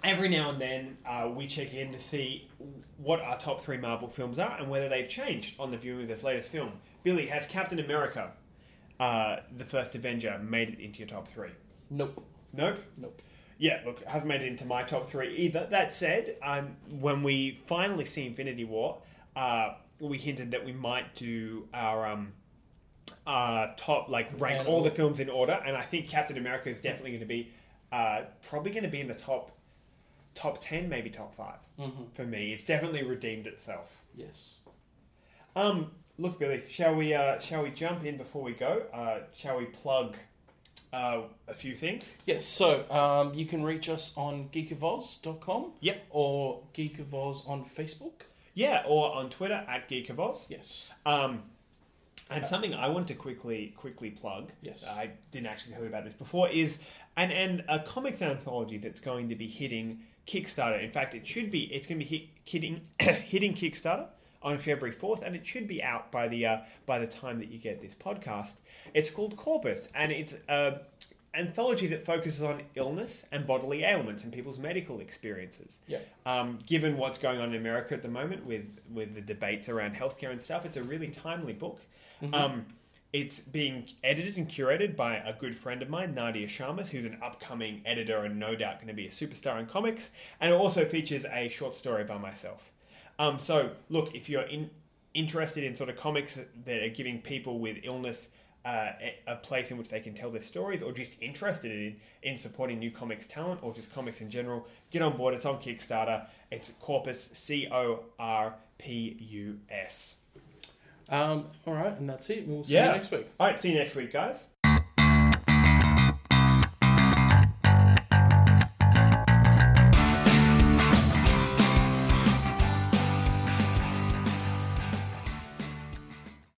S1: every now and then uh, we check in to see what our top three Marvel films are and whether they've changed on the viewing of this latest film. Billy, has Captain America, uh, the first Avenger, made it into your top three?
S2: Nope.
S1: Nope.
S2: Nope.
S1: Yeah, look, hasn't made it into my top three either. That said, um, when we finally see Infinity War, uh, we hinted that we might do our um, uh, top, like rank all the films in order, and I think Captain America is definitely going to be uh, probably going to be in the top top ten, maybe top 5
S2: Mhm.
S1: for me. It's definitely redeemed itself.
S2: Yes.
S1: Um, look, Billy, shall we uh, shall we jump in before we go? Uh, shall we plug uh, a few things?
S2: Yes, so um, you can reach us on geekavoz.com.
S1: Yep.
S2: Or Geek of Oz on Facebook.
S1: Yeah, or on Twitter at Geek of Oz.
S2: Yes.
S1: Um, and something I want to quickly quickly plug.
S2: Yes.
S1: I didn't actually tell you about this before. Is and and a comics anthology that's going to be hitting Kickstarter. In fact, it should be. It's going to be hit, hitting <coughs> hitting Kickstarter on February fourth, and it should be out by the uh, by the time that you get this podcast. It's called Corpus, and it's a anthology that focuses on illness and bodily ailments and people's medical experiences.
S2: Yeah.
S1: Um, given what's going on in America at the moment with with the debates around healthcare and stuff, it's a really timely book.
S2: Mhm.
S1: Um, it's being edited and curated by a good friend of mine, Nadia Shammas, who's an upcoming editor and no doubt going to be a superstar in comics. And it also features a short story by myself. Um, so, look, if you're in, interested in sort of comics that are giving people with illness uh, a- a place in which they can tell their stories, or just interested in, in supporting new comics talent or just comics in general, get on board. It's on Kickstarter. It's Corpus, C O R P U S.
S2: Um, all right, and that's it. We'll see
S1: Yeah.
S2: you next week.
S1: All right, see you next week, guys.